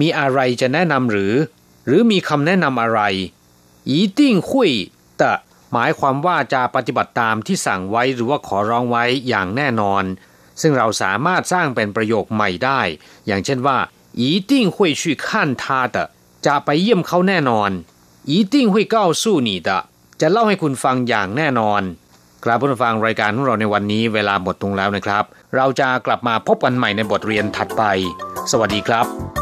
มีอะไรจะแนะนำหรือ หรือมีคำแนะนำอะไรอีติ้งคุยตะหมายความว่าจะปฏิบัติตามที่สั่งไว้หรือว่าขอร้องไว้อย่างแน่นอน ซึ่งเราสามารถสร้างเป็นประโยคใหม่ได้ อย่างเช่นว่าอีติ้งคุยชื่อขั้นทาตะจะไปเยี่ยมเขาแน่นอนอีติ้งคุยก้าสู้หนีตะจะเล่าให้คุณฟังอย่างแน่นอน กราบผู้ฟังรายการของเราในวันนี้เวลาหมดลงแล้วนะครับ เราจะกลับมาพบกันใหม่ในบทเรียนถัดไป สวัสดีครับ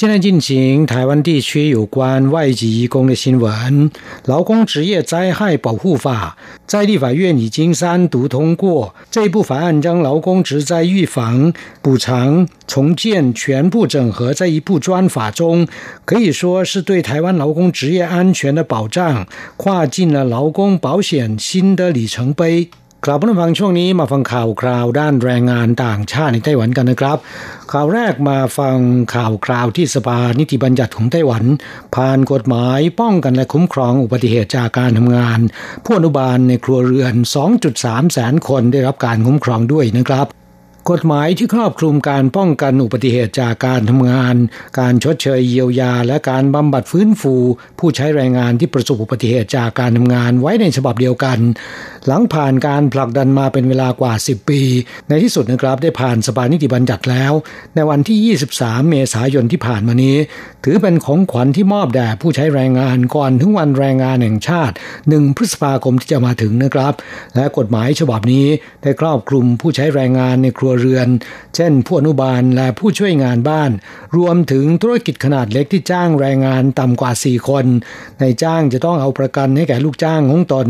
现在进行台湾地区有关外籍移工的新闻。劳工职业灾害保护法在立法院已经三读通过，这部法案将劳工职灾预防、补偿、重建全部整合在一部专法中，可以说是对台湾劳工职业安全的保障，跨进了劳工保险新的里程碑。 กลับมาฟังช่วงนี้มาฟังข่าวคราวด้านแรงงานต่างชาติในไต้หวันกันนะครับ ข่าวแรกมาฟังข่าวคราวที่สภานิติบัญญัติของไต้หวัน ผ่านกฎหมายป้องกันและคุ้มครองอุบัติเหตุจากการทำงาน ผู้อนุบาลในครัวเรือน 2.3 แสนคนได้รับการคุ้มครองด้วยนะครับ กฎหมายที่ครอบคลุมการป้องกันอุบัติเหตุจากการทำงาน การชดเชยเยียวยา และการบำบัดฟื้นฟู ผู้ใช้แรงงานที่ประสบอุบัติเหตุจากการทำงานไว้ในฉบับเดียวกัน หลังผ่านการผลักดันมาเป็นเวลากว่า 10 ปี ในที่สุดนะครับได้ผ่านสภานิติบัญญัติแล้ว ในวันที่ 23 เมษายนที่ผ่านมานี้ ถือเป็นของขวัญที่มอบแด่ผู้ใช้แรงงานก่อนถึงวันแรงงานแห่งชาติ 1 พฤษภาคมที่จะมาถึงนะครับ และกฎหมายฉบับนี้ได้ครอบคลุมผู้ใช้แรงงานในครัวเรือน เช่นผู้อนุบาลและผู้ช่วยงานบ้าน รวมถึงธุรกิจขนาดเล็กที่จ้างแรงงานต่ำกว่า 4 คน ในจ้างจะต้องเอาประกันให้แก่ลูกจ้างของตน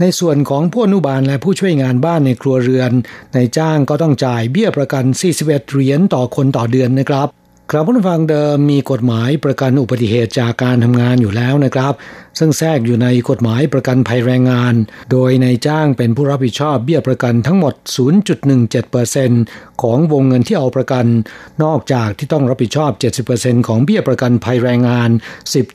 ในส่วนของผู้อนุบาลและผู้ช่วยงานบ้านในครัวเรือน ในจ้างก็ต้องจ่ายเบี้ยประกัน 41 เหรียญต่อคนต่อเดือนนะครับครับผู้ฟังเดิมมีกฎหมายประกันอุบัติเหตุจากการทำงานอยู่แล้วนะครับซึ่งแทรกอยู่ในกฎหมายประกันภัยแรงงาน โดยในจ้างเป็นผู้รับผิดชอบเบี้ยประกันทั้งหมด 0.17%ของวงเงินที่เอาประกัน นอกจากที่ต้องรับผิดชอบ 70%ของเบี้ยประกันภัยแรงงาน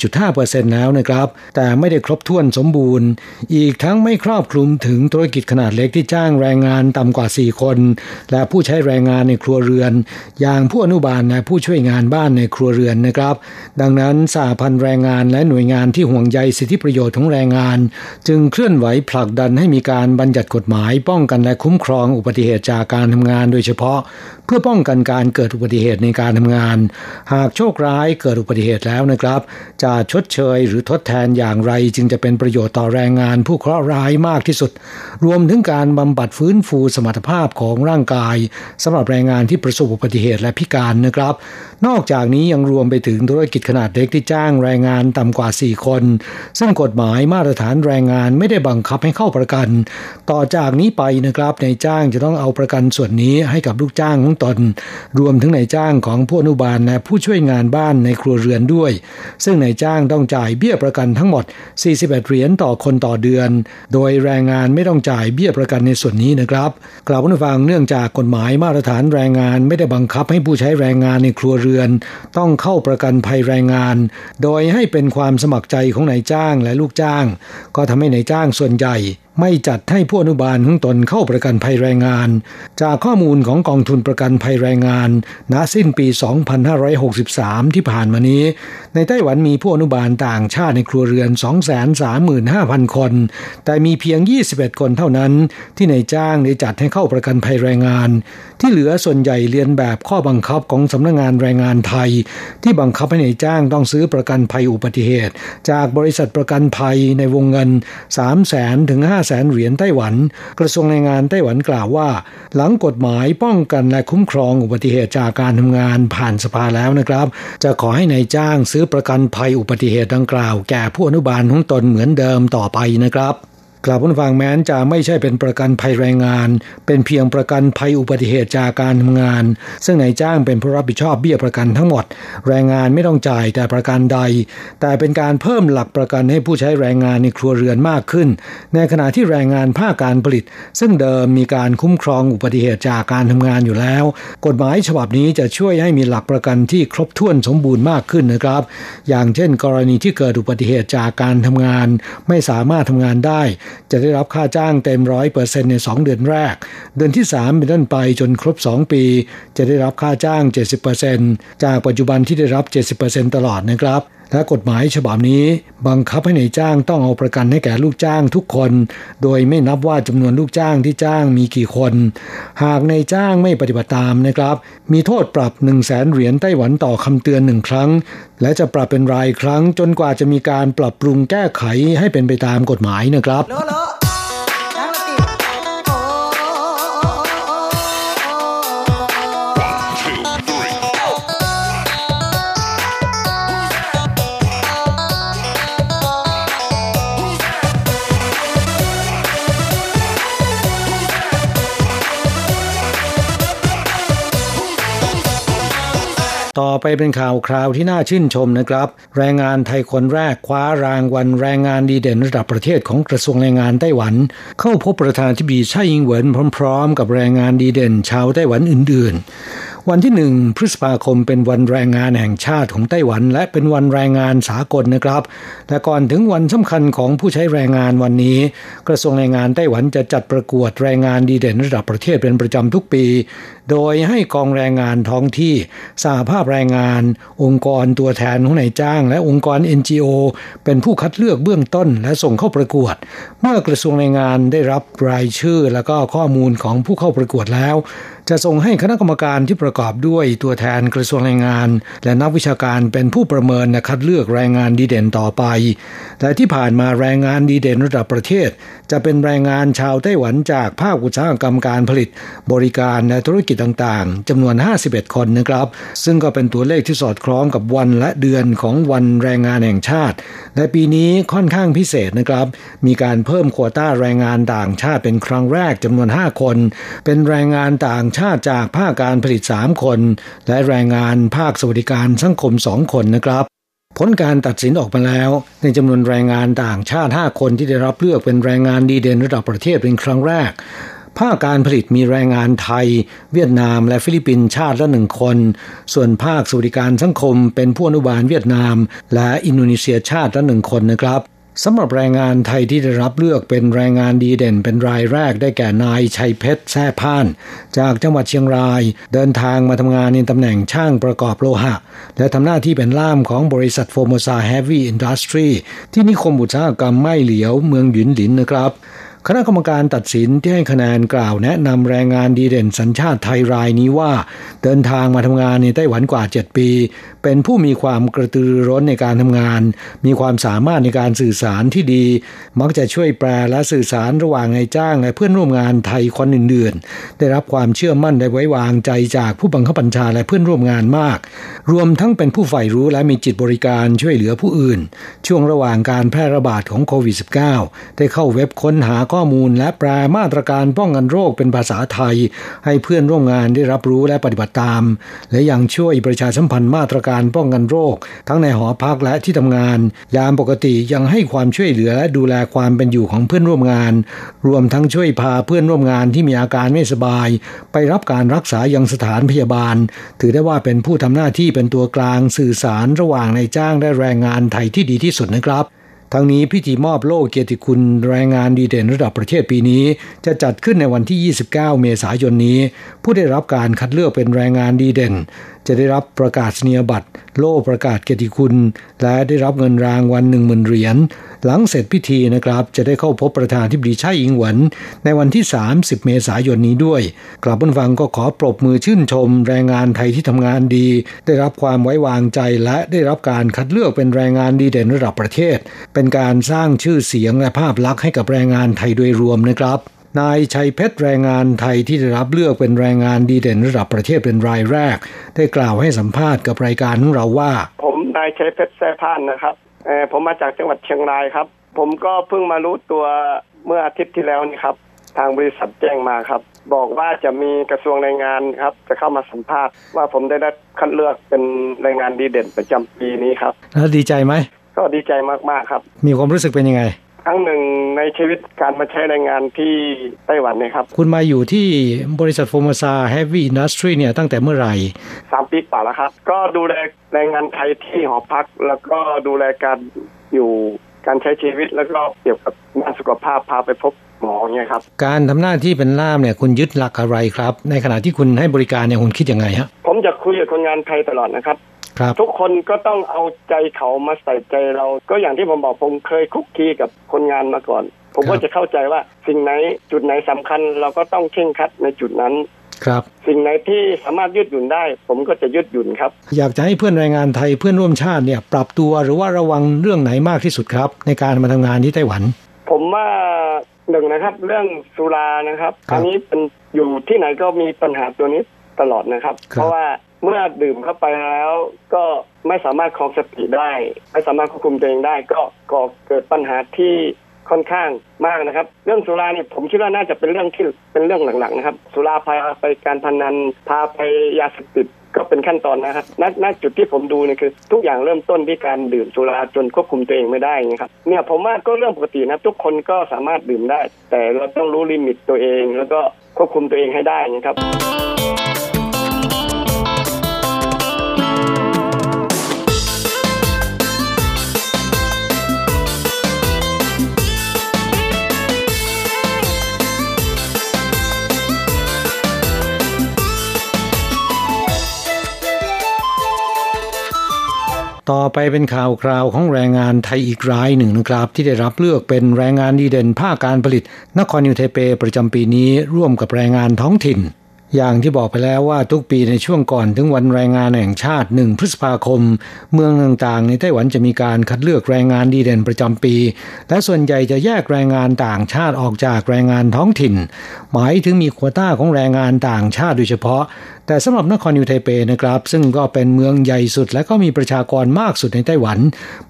10.5%แล้วนะครับ แต่ไม่ได้ครบถ้วนสมบูรณ์ อีกทั้งไม่ครอบคลุมถึงธุรกิจขนาดเล็กที่จ้างแรงงานต่ำกว่า 4 คน และผู้ใช้แรงงานในครัวเรือน อย่างผู้อนุบาลและผู้ช่วยงานบ้านในครัวเรือนนะครับ ดังนั้นสหพันธ์แรงงานและหน่วยงานที่ห่วงใยสิทธิประโยชน์ของแรงงาน จึงเคลื่อนไหวผลักดันให้มีการบัญญัติกฎหมาย ป้องกันและคุ้มครองอุบัติเหตุจากการทำงานโดยเฉพาะ เพื่อป้องกันการเกิดอุบัติเหตุในการทำงาน หากโชคร้ายเกิดอุบัติเหตุแล้วนะครับ จะชดเชยหรือทดแทนอย่างไรจึงจะเป็นประโยชน์ต่อแรงงาน ผู้เคราะห์ร้ายมากที่สุด รวมถึงการบำบัดฟื้นฟูสมรรถภาพของร่างกายสำหรับแรงงานที่ประสบอุบัติเหตุและพิการนะครับ นอกจากนี้ยังรวมไปถึงธุรกิจขนาดเล็กที่จ้างแรงงานต่ำกว่า 4 คน ซึ่งกฎหมายมาตรฐานแรงงานไม่ได้บังคับให้เข้าประกัน ต่อจากนี้ไปนะครับในจ้างจะต้องเอาประกันส่วนนี้ให้กับลูกจ้างของตน รวมถึงในจ้างของผู้อนุบาลและผู้ช่วยงานบ้านในครัวเรือนด้วย ซึ่งในจ้างต้องจ่ายเบี้ยประกันทั้งหมด 41 เหรียญต่อคนต่อเดือน โดยแรงงานไม่ต้องจ่ายเบี้ยประกันในส่วนนี้นะครับ กล่าวผู้ฟังเนื่องจากกฎหมายมาตรฐานแรงงานไม่ได้บังคับให้ผู้ใช้แรงงานในครัวเรือน ต้องเข้าประกันภัยแรงงาน โดยให้เป็นความสมัครใจของนายจ้างและลูกจ้าง ก็ทำให้ในายจ้างส่วนใหญ่ ไม่จัดให้ผู้อนุบาลของตนเข้าประกันภัยแรงงาน จากข้อมูลของกองทุนประกันภัยแรงงาน ณ สิ้นปี 2563 ที่ผ่านมานี้ ในไต้หวันมีผู้อนุบาลต่างชาติในครัวเรือน 235,000 คน แต่มีเพียง 21 คนเท่านั้น ที่ในจ้างได้จัดให้เข้าประกันภัยแรงงาน ที่เหลือส่วนใหญ่เรียนแบบข้อบังคับของสำนักงงานแรงงานไทย ที่บังคับให้ในจ้างต้องซื้อประกันภัยอุบัติเหตุ จากบริษัทประกันภัยในวงเงิน 3 0 0แสนถึง5แสนเหรียญไต้หวัน กระทรวงแรงงานไต้หวันกล่าวว่า หลังกฎหมายป้องกันและคุ้มครองอุบัติเหตุจากการทำงานผ่านสภาแล้วนะครับ จะขอให้ในายจ้างซื้อประกันภัยอุบัติเหตุดังกล่าว แก่ผู้อนุบาลของตนเหมือนเดิมต่อไปนะครับ กล่าวผู้ฟังแม้นจะไม่ใช่เป็นประกันภัยแรงงาน เป็นเพียงประกันภัยอุบัติเหตุจากการทำงาน ซึ่งนายจ้างเป็นผู้รับผิดชอบเบี้ยประกันทั้งหมด แรงงานไม่ต้องจ่ายแต่ประกันใด แต่เป็นการเพิ่มหลักประกันให้ผู้ใช้แรงงานในครัวเรือนมากขึ้น ในขณะที่แรงงานภาคการผลิต ซึ่งเดิมมีการคุ้มครองอุบัติเหตุจากการทำงานอยู่แล้ว กฎหมายฉบับนี้จะช่วยให้มีหลักประกันที่ครบถ้วนสมบูรณ์มากขึ้นนะครับ อย่างเช่น กรณีที่เกิดอุบัติเหตุจากการทำงาน ไม่สามารถทำงานได้จะได้รับค่าจ้างเต็มร้อยเปอร์เซ็นในสองเดือนแรก เดือนที่สามเป็นต้นไปจนครบสองปี จะได้รับค่าจ้าง 70%จากปัจจุบันที่ได้รับ 70%ตลอดนะครับและกฎหมายฉบับนี้บังคับให้ในายจ้างต้องเอาประกันให้แก่ลูกจ้างทุกคน โดยไม่นับว่าจำนวนลูกจ้างที่จ้างมีกี่คน หากในายจ้างไม่ปฏิบัติตามนะครับ มีโทษปรับ 1 0 0 0 0แสนเหรียญไต้หวันต่อคำเตือนหนึ่งครั้ง และจะปรับเป็นรายครั้งจนกว่าจะมีการปรับปรุงแก้ไขให้เป็นไปตามกฎหมายนะครับ ต่อไปเป็นข่าวคราวที่น่าชื่นชมนะครับ แรงงานไทยคนแรกคว้ารางวัลแรงงานดีเด่นระดับประเทศของกระทรวงแรงงานไต้หวัน เข้าพบประธานธิบดีไช่อิงเหวินพร้อม ๆ กับแรงงานดีเด่นชาวไต้หวันอื่น ๆ วันที่หนึ่งพฤษภาคมเป็นวันแรงงานแห่งชาติของไต้หวัน และเป็นวันแรงงานสากลนะครับ แต่ก่อนถึงวันสำคัญของผู้ใช้แรงงานวันนี้ กระทรวงแรงงานไต้หวันจะจัดประกวดแรงงานดีเด่นระดับประเทศเป็นประจำทุกปี โดยให้กองแรงงานท้องที่สหภาพแรงงาน องค์กรตัวแทนของนายจ้าง และองค์กร NGO เป็นผู้คัดเลือกเบื้องต้นและส่งเข้าประกวด เมื่อกระทรวงแรงงานได้รับรายชื่อและก็ข้อมูลของผู้เข้าประกวดแล้ว จะส่งให้คณะกรรมการที่ประกอบด้วยตัวแทนกระทรวงแรงงาน และนักวิชาการเป็นผู้ประเมินและคัดเลือกแรงงานดีเด่นต่อไป แต่ที่ผ่านมาแรงงานดีเด่นระดับประเทศ จะเป็นแรงงานชาวไต้หวันจากภาคอุตสาหกรรมการผลิต บริการและธุรกิจจต่างๆจำนวน 51 คนนะครับ ซึ่งก็เป็นตัวเลขที่สอดคล้องกับวันและเดือนของวันแรงงานแห่งชาติ และปีนี้ค่อนข้างพิเศษนะครับ มีการเพิ่มโควต้าแรงงานต่างชาติเป็นครั้งแรกจำนวน 5 คน เป็นแรงงานต่างชาติจากภาคการผลิต 3 คน และแรงงานภาคสวัสดิการสังคม 2 คนนะครับผลการตัดสินออกมาแล้ว ในจำนวนแรงงานต่างชาติ 5 คนที่ได้รับเลือกเป็นแรงงานดีเด่นระดับประเทศเป็นครั้งแรก ภาคการผลิตมีแรงงานไทย เวียดนามและฟิลิปปินส์ชาติละหนึ่งคน ส่วนภาคสวัสดิการสังคมเป็นผู้อนุบาลเวียดนาม และอินโดนีเซียชาติละหนึ่งคนนะครับสำหรับแรงงานไทยที่ได้รับเลือกเป็นแรงงานดีเด่นเป็นรายแรกได้แก่นายชัยเพชรแซ่พาน จากจังหวัดเชียงราย เดินทางมาทำงานในตำแหน่งช่างประกอบโลหะ และทำหน้าที่เป็นล่ามของบริษัทโฟโมซาเฮฟวี่อินดัสทรีที่นิคมอุตสาหกรรมไม่เหลียวเมืองหยุนหลินนะครับ คณะกรรมการตัดสินที่ให้คะแนนกล่าวแนะนำแรงงานดีเด่นสัญชาติไทยรายนี้ว่า เดินทางมาทำงานในไต้หวันกว่า 7 ปี เป็นผู้มีความกระตือร้นในการทำงาน มีความสามารถในการสื่อสารที่ดี มักจะช่วยแปลและสื่อสารระหว่างนายจ้างและเพื่อนร่วมงานไทยคนอื่นๆ ได้รับความเชื่อมั่นและไว้วางใจจากผู้บังคับบัญชาและเพื่อนร่วมงานมาก รวมทั้งเป็นผู้ใฝ่รู้และมีจิตบริการช่วยเหลือผู้อื่น ช่วงระหว่างการแพร่ระบาดของโควิด -19 ได้เข้าเว็บค้นหาข้อข้อมูลและแปลมาตรการป้องกันโรคเป็นภาษาไทย ให้เพื่อนร่วมงานได้รับรู้และปฏิบัติตาม และยังช่วยประชาสัมพันธ์มาตรการป้องกันโรค ทั้งในหอพักและที่ทำงาน ยามปกติยังให้ความช่วยเหลือและดูแลความเป็นอยู่ของเพื่อนร่วมงาน รวมทั้งช่วยพาเพื่อนร่วมงานที่มีอาการไม่สบาย ไปรับการรักษายังสถานพยาบาล ถือได้ว่าเป็นผู้ทำหน้าที่เป็นตัวกลางสื่อสารระหว่างนายจ้างและแรงงานไทยที่ดีที่สุดนะครับ ทั้งนี้พิธีมอบโล่เกียรติคุณแรงงานดีเด่นระดับประเทศปีนี้ จะจัดขึ้นในวันที่ 29 เมษายนนี้ ผู้ได้รับการคัดเลือกเป็นแรงงานดีเด่น จะได้รับประกาศนียบัตร โล่ประกาศเกียรติคุณ และได้รับเงินรางวัลหนึ่งหมื่นเหรียญหลังเสร็จพิธีนะครับ จะได้เข้าพบประธานที่บดีช่อิงหวนในวันที่ 30 เมษายนนี้ด้วย กลับบนฟังก็ขอปรบมือชื่นชม แรงงานไทยที่ทำงานดี ได้รับความไว้วางใจและได้รับการคัดเลือกเป็นแรงงานดีเด่นระดับประเทศ เป็นการสร้างชื่อเสียงและภาพลักษณ์ให้กับแรงงานไทยโดยรวมนะครับ นายชัยเพชรแรงงานไทยที่ได้รับเลือกเป็นแรงงานดีเด่นระดับประเทศเป็นรายแรก ได้กล่าวให้สัมภาษณ์กับรายการของเราว่า ผมนายชัยเพชรแซ่พานนะครับเออผมมาจากจังหวัดเชียงรายครับ ผมก็เพิ่งมารู้ตัวเมื่ออาทิตย์ที่แล้วนี่ครับ ทางบริษัทแจ้งมาครับ บอกว่าจะมีกระทรวงแรงงานครับ จะเข้ามาสัมภาษณ์ว่าผมได้ได้คัดเลือกเป็นแรงงานดีเด่นประจำปีนี้ครับแล้วดีใจไหมก็ดีใจมากๆครับ มีความรู้สึกเป็นยังไง ครั้งหนึ่งในชีวิตการมาใช้แรงงานที่ไต้หวันเนี่ยครับ คุณมาอยู่ที่บริษัท Formosa Heavy Industry เนี่ยตั้งแต่เมื่อไหร่สามปีกว่าแล้วครับ ก็ดูแลแรงงานไทยที่หอพัก แล้วก็ดูแลการอยู่การใช้ชีวิตแล้วก็เกี่ยวกับด้านสุขภาพพาไปพบหมอเนี่ยครับ การทำหน้าที่เป็นล่ามเนี่ยคุณยึดหลักอะไรครับ ในขณะที่คุณให้บริการเนี่ยคุณคิดยังไงฮะผมจะคุยกับคนงานไทยตลอดนะครับครับ ทุกคนก็ต้องเอาใจเขามาใส่ใจเรา ก็อย่างที่ผมบอกผมเคยคุกคีกับคนงานมาก่อน ผมก็จะเข้าใจว่าสิ่งไหนจุดไหนสำคัญ เราก็ต้องเข่งครัดในจุดนั้นครับสิ่งไหนที่สามารถยืดหยุ่นได้ ผมก็จะยืดหยุ่นครับ อยากจะให้เพื่อนแรงงานไทยเพื่อนร่วมชาติเนี่ย ปรับตัวหรือว่าระวังเรื่องไหนมากที่สุดครับ ในการมาทำงานที่ไต้หวัน ผมว่าหนึ่งนะครับ เรื่องสุรานะครับครับอันนี้เป็นอยู่ที่ไหนก็มีปัญหาตัวนี้ตลอดนะครับครับเพราะว่า เมื่อดื่มเข้าไปแล้ว ก็ไม่สามารถครองสติได้ ไม่สามารถควบคุมตัวเองได้ ก็ก่อเกิดปัญหาที่ค่อนข้างมากนะครับ เรื่องสุราเนี่ยผมคิดว่าน่าจะเป็นเรื่องที่เป็นเรื่องหลักๆนะครับ สุราพาไปการพนันพาไปยาเสพติดก็เป็นขั้นตอนนะครับณณจุดที่ผมดูเนี่ยคือ ทุกอย่างเริ่มต้นที่การดื่มสุราจนควบคุมตัวเองไม่ได้นะครับ เนี่ยผมว่าก็เรื่องปกตินะทุกคนก็สามารถดื่มได้ แต่เราต้องรู้ลิมิตตัวเอง แล้วก็ควบคุมตัวเองให้ได้นะครับ ต่อไปเป็นข่าวคราวของแรงงานไทยอีกรายหนึ่งนะครับ ที่ได้รับเลือกเป็นแรงงานดีเด่นภาคการผลิต นครนิวไทเปประจำปีนี้ร่วมกับแรงงานท้องถิ่น อย่างที่บอกไปแล้วว่าทุกปีในช่วงก่อนถึงวันแรงงานแห่งชาติหนึ่งพฤษภาคม เมืองต่างๆ ในไต้หวันจะมีการคัดเลือกแรงงานดีเด่นประจำปี และส่วนใหญ่จะแยกแรงงานต่างชาติออกจากแรงงานท้องถิ่น หมายถึงมีควต้าของแรงงานต่างชาติโดยเฉพาะ แต่สำหรับนครนิวไทเปนะครับ ซึ่งก็เป็นเมืองใหญ่สุด และก็มีประชากรมากสุดในไต้หวัน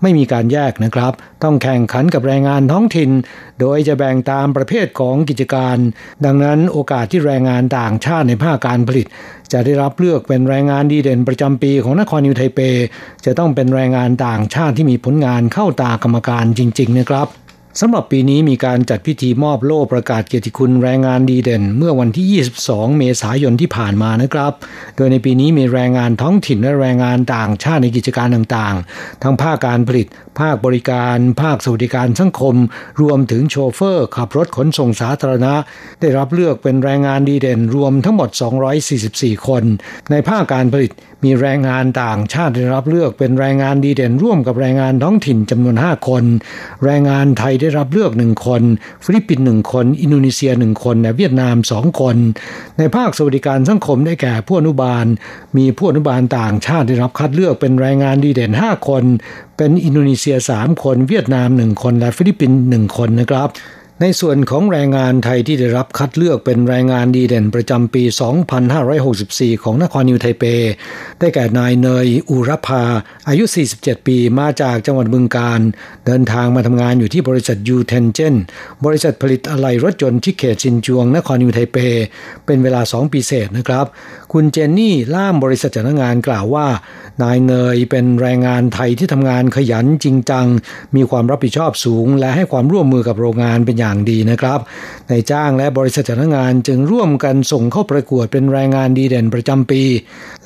ไม่มีการแยกนะครับ ต้องแข่งขันกับแรงงานท้องถิ่น โดยจะแบ่งตามประเภทของกิจการ ดังนั้นโอกาสที่แรงงานต่างชาติในภาคการผลิต จะได้รับเลือกเป็นแรงงานดีเด่นประจำปีของนครนิวไทเป จะต้องเป็นแรงงานต่างชาติที่มีผลงานเข้าตากรรมการจริง ๆ นะครับ สำหรับปีนี้มีการจัดพิธีมอบโล่ประกาศเกียรติคุณแรงงานดีเด่น เมื่อวันที่ 22 เมษายนที่ผ่านมานะครับ โดยในปีนี้มีแรงงานท้องถิ่นและแรงงานต่างชาติในกิจการต่างๆ ทั้งภาคการผลิต ภาคบริการ ภาคสวัสดิการสังคม รวมถึงโชเฟอร์ ขับรถขนส่งสาธารณะ ได้รับเลือกเป็นแรงงานดีเด่น รวมทั้งหมด 244 คน ในภาคการผลิต มีแรงงานต่างชาติได้รับเลือกเป็นแรงงานดีเด่นร่วมกับแรงงานท้องถิ่นจำนวน 5 คน แรงงานไทยได้รับเลือก 1 คน ฟิลิปปินส์1คน อินโดนีเซีย 1 คนและเวียดนาม 2 คน ในภาคสวัสดิการสังคมได้แก่ผู้อนุบาล มีผู้อนุบาลต่างชาติได้รับคัดเลือกเป็นแรงงานดีเด่น 5 คน เป็นอินโดนีเซีย 3 คน เวียดนาม 1 คน และฟิลิปปินส์1คนนะครับ ในส่วนของแรงงานไทยที่ได้รับคัดเลือกเป็นแรงงานดีเด่นประจำปี 2564 ของนครนิวไทเป ได้แก่นายเนยอุรพา อายุ 47 ปีมาจากจังหวัดบึงกาฬ เดินทางมาทำงานอยู่ที่บริษัทยูเทนเจนบริษัทผลิตอะไหล่รถยนต์ที่เขตซินจวง นครนิวไทเป เป็นเวลา 2 ปีเศษนะครับ คุณเจนนี่ล่ามบริษัทจ้างงานกล่าวว่า นายเนยเป็นแรงงานไทยที่ทำงานขยันจริงจัง มีความรับผิดชอบสูง และให้ความร่วมมือกับโรงงานเป็นอย่างดีนะครับนายจ้างและบริษัทจ้างงานจึงร่วมกันส่งเข้าประกวดเป็นแรงงานดีเด่นประจำปี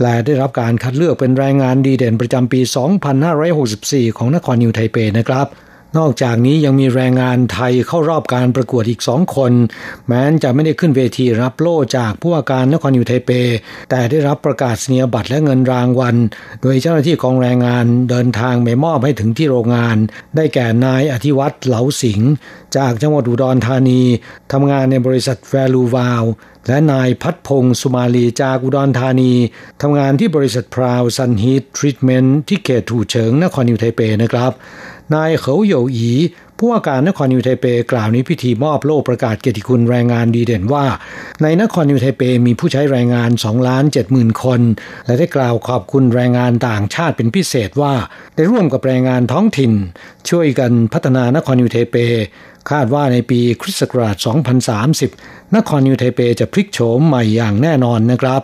และได้รับการคัดเลือกเป็นแรงงานดีเด่นประจำปี 2564 ของนครนิวไทเปนะครับ นอกจากนี้ยังมีแรงงานไทยเข้ารอบการประกวดอีกสองคน แม้นจะไม่ได้ขึ้นเวทีรับโล่จากผู้ว่าการนครนิวไทเป แต่ได้รับประกาศนียบัตรและเงินรางวัล โดยเจ้าหน้าที่กองแรงงานเดินทางไปมอบให้ถึงที่โรงงาน ได้แก่นายอธิวัตรเหลาสิงห์จากจังหวัดอุดรธานีทำงานในบริษัทแวลูวาวและนายพัฒพงศ์สุมาลีจากอุดรธานีทำงานที่บริษัท Proud Sun Heat Treatment ที่เขตถูเฉิงนครนิวไทเปนะครับ นายเขาเหยวอีผู้ว่าการนครนิวไทเปกล่าวในพิธีมอบโล่ประกาศเกียรติคุณแรงงานดีเด่นว่า ในนครนิวไทเปมีผู้ใช้แรงงาน2ล้าน7หมื่นคน และได้กล่าวขอบคุณแรงงานต่างชาติเป็นพิเศษว่า ได้ร่วมกับแรงงานท้องถิ่น ช่วยกันพัฒนานครนิวไทเป คาดว่าในปีคริสต์ศักราช 2030 นครนิวไทเปจะพลิกโฉมใหม่อย่างแน่นอนนะครับ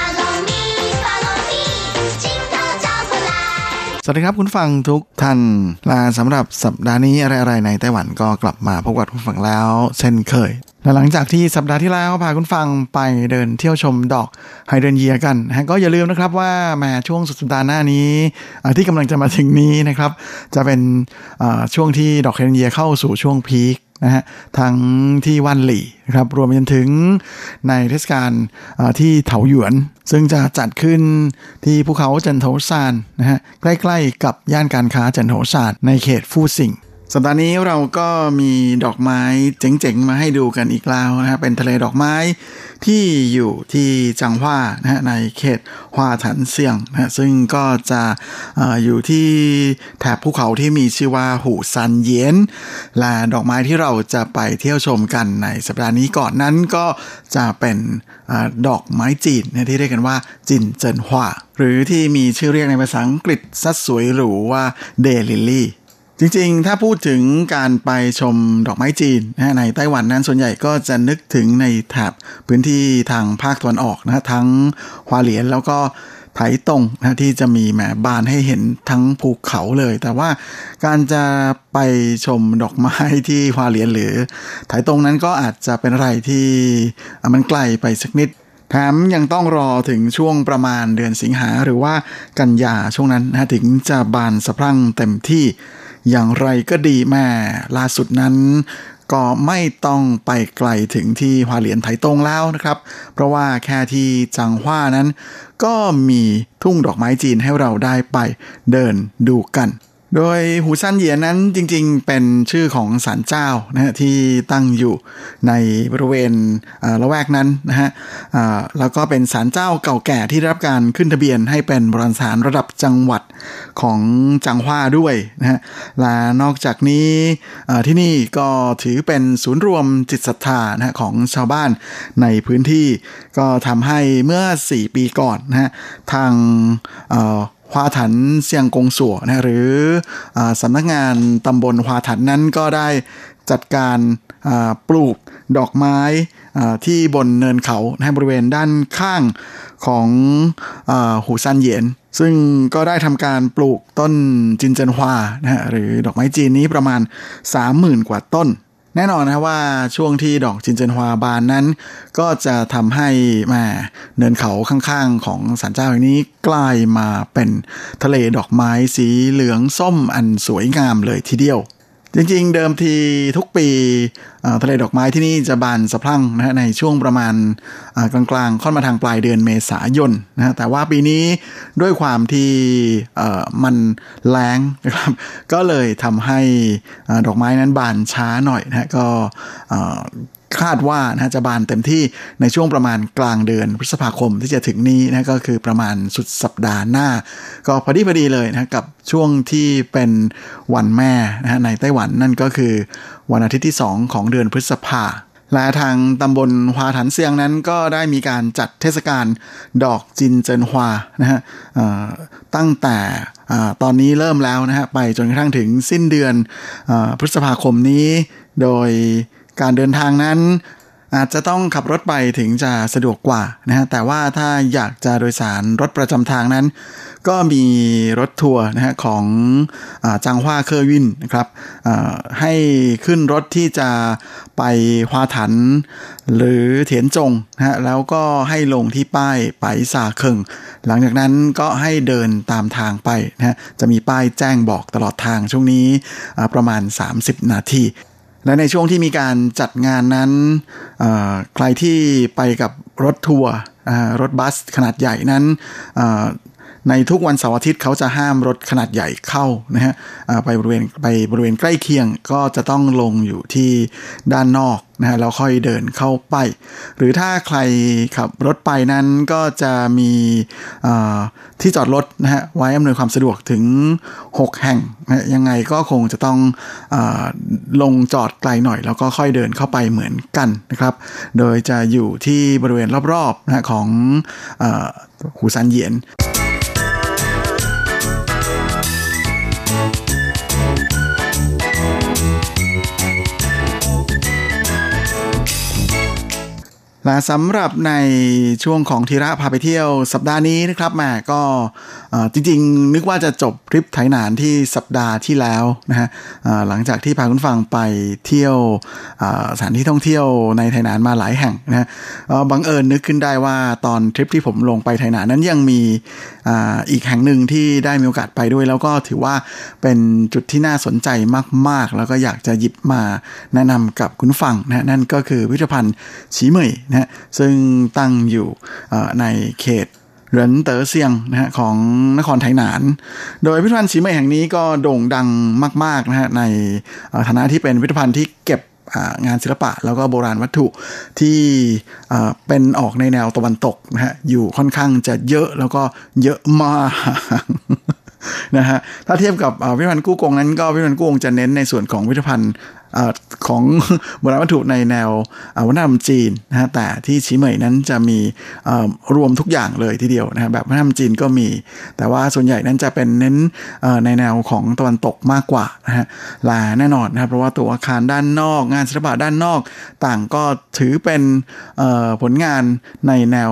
สวัสดีครับคุณฟังทุกท่านลาสำหรับสัปดาห์นี้อะไรๆในไต้หวันก็กลับมาพบกับคุณฟังแล้ว เช่นเคยและหลังจากที่สัปดาห์ที่แล้วพาคุณฟังไปเดินเที่ยวชมดอกไฮเดรนเยียกันนะก็อย่าลืมนะครับว่ามาช่วงสุดสัปดาห์หน้านี้ที่กำลังจะมาถึงนี้นะครับ จะเป็นช่วงที่ดอกไฮเดรนเยียเข้าสู่ช่วง peak นะฮะทั้งที่วันหลี่นะครับรวมไปจนถึงในเทศกาลที่เถาหยวน ซึ่งจะจัดขึ้นที่ภูเขาจันโถซานนะฮะใกล้ๆกับย่านการค้าจันโถซานในเขตฟู่ซิง สัปดาห์นี้เราก็มีดอกไม้เจ๋งๆ มาให้ดูกันอีกแล้วนะฮะเป็นทะเลดอกไม้ที่อยู่ที่จังหว้านะฮะในเขตฮวาถันเซียงนะซึ่งก็จะออยู่ที่แถบภูเขาที่มีชื่อว่าหูซันเย็นและดอกไม้ที่เราจะไปเที่ยวชมกันในสัปดาห์นี้ก่อนนั้นก็จะเป็นอดอกไม้จีนที่เรียกกันว่าจินเจินฮวาหรือที่มีชื่อเรียกในภาษาอังกฤษซัดสวยหรูว่าเดลิลี่ จริงๆ ถ้าพูดถึงการไปชมดอกไม้จีนนะในไต้หวันนั้นส่วนใหญ่ก็จะนึกถึงในแถบพื้นที่ทางภาคตะวันออกนะทั้งฮวาเหลียนแล้วก็ไถตรงนะที่จะมีแหมบานให้เห็นทั้งภูเขาเลย แต่ว่าการจะไปชมดอกไม้ที่ฮวาเหลียนหรือไถตรงนั้นก็อาจจะเป็นอะไรที่มันไกลไปสักนิดแถมยังต้องรอถึงช่วงประมาณเดือนสิงหาหรือว่ากันยาช่วงนั้นนะถึงจะบานสะพรั่งเต็มที่ อย่างไรก็ดีแม่ล่าสุดนั้น ก็ไม่ต้องไปไกลถึงที่ฮวาเหลียนไถตงแล้วนะครับ เพราะว่าแค่ที่จังหว้านั้น ก็มีทุ่งดอกไม้จีนให้เราได้ไปเดินดูกัน โดยหูซันเหยียนนั้นจริงๆ เป็นชื่อของศาลเจ้านะฮะที่ตั้งอยู่ในบริเวณละแวกนั้นนะฮะแล้วก็เป็นศาลเจ้าเก่าแก่ที่ได้รับการขึ้นทะเบียนให้เป็นโบราณสถานระดับจังหวัดของจังหว้าด้วยนะฮะและนอกจากนี้ที่นี่ก็ถือเป็นศูนย์รวมจิตศรัทธานะของชาวบ้านในพื้นที่ ก็ทำให้เมื่อ 4 ปีก่อนนะฮะทาง ฮวาถันเซียงกงสัวนะหรืออสำนักงานตำบลฮวาถันนั้นก็ได้จัดการปลูกดอกไม้ที่บนเนินเขาในบริเวณด้านข้างของอหูซันเหยียน ซึ่งก็ได้ทำการปลูกต้นจินเจินฮวานะฮะหรือดอกไม้จีนนี้ประมาณ 30,000 กว่าต้น แน่นอนนะว่าช่วงที่ดอกจินเจนฮวาบานนั้น ก็จะทำให้แม่เนินเขาข้างๆ ของสันเจ้าแห่งนี้กลายมาเป็นทะเลดอกไม้สีเหลืองส้มอันสวยงามเลยทีเดียว จริงๆ เดิมทีทุกปีทะเลดอกไม้ที่นี่จะบานสะพรั่งนะฮะในช่วงประมาณกลางๆ ค่อนมาทางปลายเดือนเมษายนนะฮะแต่ว่าปีนี้ด้วยความที่มันแรงนะครับก็เลยทำให้ดอกไม้นั้นบานช้าหน่อยนะฮะก็ คาดว่านะจะบานเต็มที่ในช่วงประมาณกลางเดือนพฤษภาคมที่จะถึงนี้นะก็คือประมาณสุดสัปดาห์หน้า ก็พอดีพอดีเลยนะกับช่วงที่เป็นวันแม่นะฮะในไต้หวันนั่นก็คือวันอาทิตย์ที่ 2 ของเดือนพฤษภาและทางตำบลฮวาถันเซียงนั้นก็ได้มีการจัดเทศกาลดอกจินเจินฮวานะฮะตั้งแต่ตอนนี้เริ่มแล้วนะฮะไปจนกระทั่งถึงสิ้นเดือนพฤษภาคมนี้โดย การเดินทางนั้น อาจจะต้องขับรถไปถึงจะสะดวกกว่านะฮะแต่ว่าถ้าอยากจะโดยสารรถประจำทางนั้น ก็มีรถทัวร์นะฮะของจังหว้าเคอร์วินนะครับให้ขึ้นรถที่จะไปฮวาถัน หรือเถียนจงนะฮะแล้วก็ให้ลงที่ป้ายไปซาเคิงหลังจากนั้นก็ให้เดินตามทางไปนะฮะจะมีป้ายแจ้งบอกตลอดทางช่วงนี้ประมาณ 30 นาที และในช่วงที่มีการจัดงานนั้นใครที่ไปกับรถทัวร์รถบัสขนาดใหญ่นั้น ในทุกวันเสาร์อาทิตย์เขาจะห้ามรถขนาดใหญ่เข้านะฮะไปบริเวณไปบริเวณใกล้เคียงก็จะต้องลงอยู่ที่ด้านนอกนะฮะแล้วค่อยเดินเข้าไป หรือถ้าใครขับรถไปนั้นก็จะมีที่จอดรถนะฮะไว้อำนวยความสะดวกถึง 6 แห่งนะยังไงก็คงจะต้องอลงจอดไกลหน่อย แล้วก็ค่อยเดินเข้าไปเหมือนกันนะครับ โดยจะอยู่ที่บริเวณรอบๆนะของอหูซันเยียน และสำหรับในช่วงของทีระพาไปเที่ยวสัปดาห์นี้นะครับแม่ก็จริงๆ นึกว่าจะจบทริปไถหนานที่สัปดาห์ที่แล้วนะฮะหลังจากที่พาคุณฟังไปเที่ยวสถานที่ท่องเที่ยวในไถหนานมาหลายแห่งนะฮะบังเอิญนึกขึ้นได้ว่าตอนทริปที่ผมลงไปไถหนานนั้นยังมีอีกแห่งหนึ่งที่ได้มีโอกาสไปด้วย แล้วก็ถือว่าเป็นจุดที่น่าสนใจมาก ๆ แล้วก็อยากจะหยิบมาแนะนำกับคุณฟังนะนั่นก็คือพิพิธภัณฑ์ฉีเหมยนะซึ่งตั้งอยู่ในเขตเหรินเต๋อเซียงนะฮะของนครไทหนาน โดยพิพิธภัณฑ์ฉีเหมยแห่งนี้ก็โด่งดังมากๆนะฮะในฐานะที่เป็นพิพิธภัณฑ์ที่เก็บงานศิลปะแล้วก็โบราณวัตถุที่เป็นออกในแนวตะวันตกนะฮะอยู่ค่อนข้างจะเยอะแล้วก็เยอะมากนะฮะถ้าเทียบกับพิพิธภัณฑ์กู้กงนั้นก็พิพิธภัณฑ์กู้กงจะเน้นในส่วนของพิพิธภัณฑ์ ของโบราณวัตถุในแนววัฒนธรรมจีนนะฮะแต่ที่ชิเหมยนั้นจะมีรวมทุกอย่างเลยทีเดียวนะแบบวัฒนธรรมจีนก็มี แต่ว่าส่วนใหญ่นั้นจะเป็นเน้นในแนวของตะวันตกมากกว่านะฮะลาแน่นอนนะครับเพราะว่าตัวอาคารด้านนอก งานศิลปะด้านนอก ต่างก็ถือเป็นผลงานในแนว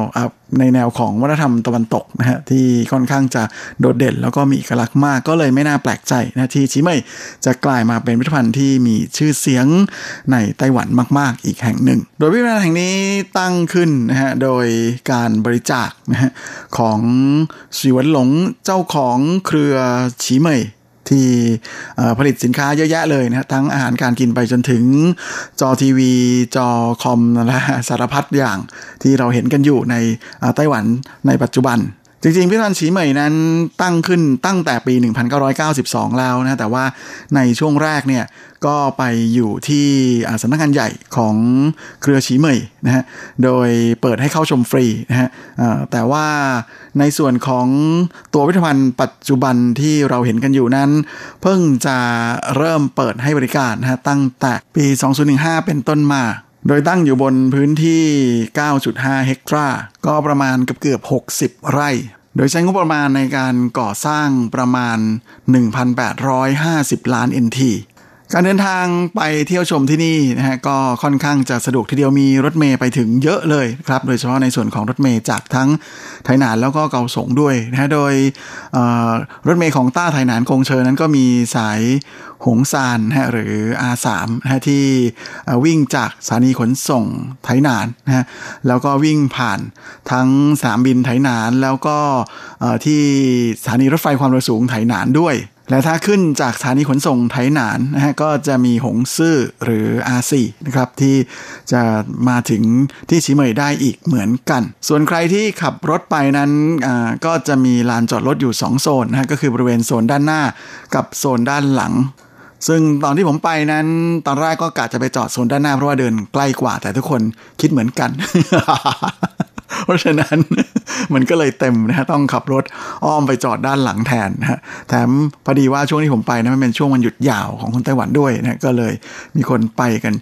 ในแนวของวัฒนธรรมตะวันตกนะฮะที่ค่อนข้างจะโดดเด่น แล้วก็มีเอกลักษณ์มากก็เลยไม่น่าแปลกใจนะที่ชิเมยจะกลายมาเป็นพิพิธภัณฑ์ที่มีชื่ออเสียงในไต้หวันมาก ๆ อีกแห่งหนึ่ง โดยพิพิธภัณฑ์แห่งนี้ตั้งขึ้นนะฮะโดยการบริจาคนะฮะของสีวันหลงเจ้าของเครือชิเมยที่ผลิตสินค้าเยอะแยะเลยนะทั้งอาหารการกินไปจนถึงจอทีวี จอคอมและสารพัดอย่างที่เราเห็นกันอยู่ในไต้หวันในปัจจุบัน จริงๆพิพิธภัณฑ์ฉีเหมยนั้นตั้งขึ้นตั้งแต่ปี 1992 แล้วนะ แต่ว่าในช่วงแรกเนี่ยก็ไปอยู่ที่สำนักงานใหญ่ของเครือฉีเหมยนะฮะ โดยเปิดให้เข้าชมฟรีนะฮะแต่ว่าในส่วนของตัววิทยาภัณฑ์ปัจจุบันที่เราเห็นกันอยู่นั้น เพิ่งจะเริ่มเปิดให้บริการนะฮะตั้งแต่ปี 2015 เป็นต้นมา โดยตั้งอยู่บนพื้นที่ 9.5 เฮกตรา ก็ประมาณเกือบเกือบ 60 ไร่ โดยใช้งบประมาณในการก่อสร้างประมาณ 1,850 ล้าน NT การเดินทางไปเที่ยวชมที่นี่นะฮะก็ค่อนข้างจะสะดวกทีเดียวมีรถเมย์ไปถึงเยอะเลยครับโดยเฉพาะในส่วนของรถเมย์จากทั้งไทยนานแล้วก็เกาสงด้วยนะฮะโดยรถเมย์ของต้าไทยนานกงเชิญนั้นก็มีสายหงซานนะฮะหรือ R3 นะฮะที่วิ่งจากสถานีขนส่งไทยนานนะฮะแล้วก็วิ่งผ่านทั้งสนามบินไทยนานแล้วก็ที่สถานีรถไฟความเร็วสูงไทยนานด้วย และถ้าขึ้นจากสถานีขนส่งไถหนานนะฮะก็จะมีหงซื่อหรือ R4 นะครับที่จะมาถึงที่ชิเมยได้อีกเหมือนกัน ส่วนใครที่ขับรถไปนั้นก็จะมีลานจอดรถอยู่ 2 โซนนะฮะก็คือบริเวณโซนด้านหน้ากับโซนด้านหลัง ซึ่งตอนที่ผมไปนั้นตอนแรกก็กะจะไปจอดโซนด้านหน้าเพราะว่าเดินใกล้กว่าแต่ทุกคนคิดเหมือนกัน เพราะฉะนั้นมันก็เลยเต็มนะฮะต้องขับรถอ้อมไปจอดด้านหลังแทนนะฮะแถมพอดีว่าช่วงที่ผมไปนะมันเป็นช่วงวันหยุดยาวของคนไต้หวันด้วยนะก็เลยมีคนไปกัน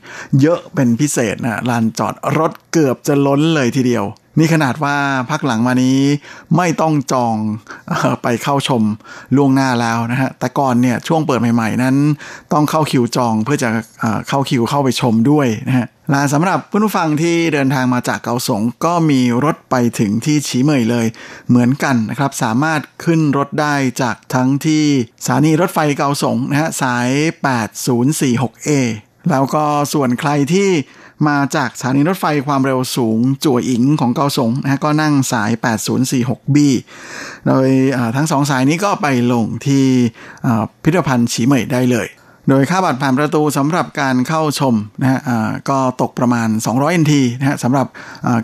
เยอะเป็นพิเศษนะลานจอดรถเกือบจะล้นเลยทีเดียว นี่ขนาดว่าพักหลังมานี้ไม่ต้องจองไปเข้าชมล่วงหน้าแล้วนะฮะ แต่ก่อนเนี่ยช่วงเปิดใหม่ๆ นั้นต้องเข้าคิวจองเพื่อจะเข้าคิวเข้าไปชมด้วยนะฮะและสำหรับผู้ฟังที่เดินทางมาจากเกาสงก็มีรถไปถึงที่ฉีเหมยเลย เหมือนกันนะครับ สามารถขึ้นรถได้จากทั้งที่สถานีรถไฟเกาสงนะฮะสาย 8046A แล้วก็ส่วนใครที่ มาจากสถานีรถไฟความเร็วสูง จั่วอิงของเกาสงนะฮะก็นั่งสาย 8046B โดยทั้งสองสายนี้ก็ไปลงที่พิพิธภัณฑ์ฉีเหมยได้เลย โดยค่าบัตรผ่านประตูสำหรับการเข้าชมนะฮะก็ตกประมาณ 200 NT นะฮะสำหรับ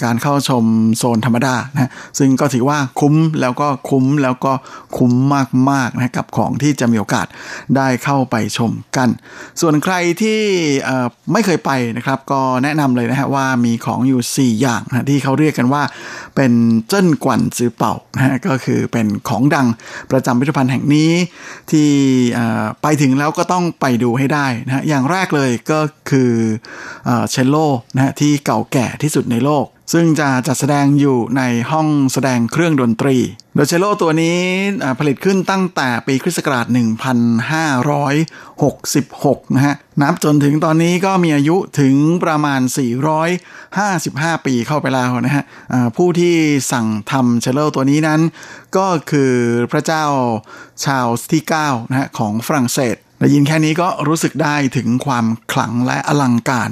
การเข้าชมโซนธรรมดานะซึ่งก็ถือว่าคุ้มแล้วก็คุ้มแล้วก็คุ้มมากๆนะกับของที่จะมีโอกาสได้เข้าไปชมกัน ส่วนใครที่ไม่เคยไปนะครับ ก็แนะนำเลยนะฮะว่ามีของอยู่ 4 อย่างนะที่เขาเรียกกันว่าเป็นเจิ้นกวนซือเป่านะฮะก็คือเป็นของดังประจำพิพิธภัณฑ์แห่งนี้ที่ไปถึงแล้วก็ต้องไปดูให้ได้นะฮะอย่างแรกเลยก็คือเชลโลนะฮะที่เก่าแก่ที่สุดในโลก ซึ่งจะจัดแสดงอยู่ในห้องแสดงเครื่องดนตรี โดยเชลโลตัวนี้ผลิตขึ้นตั้งแต่ปีคริสต์ศักราช 1566 นะฮะนับจนถึงตอนนี้ก็มีอายุถึงประมาณ 455 ปีเข้าไปแล้วนะฮะผู้ที่สั่งทำเชลโลตัวนี้นั้น ก็คือพระเจ้าชาวที่9นะฮะของฝรั่งเศสได้ยินแค่นี้ก็รู้สึกได้ถึงความขลังและอลังการ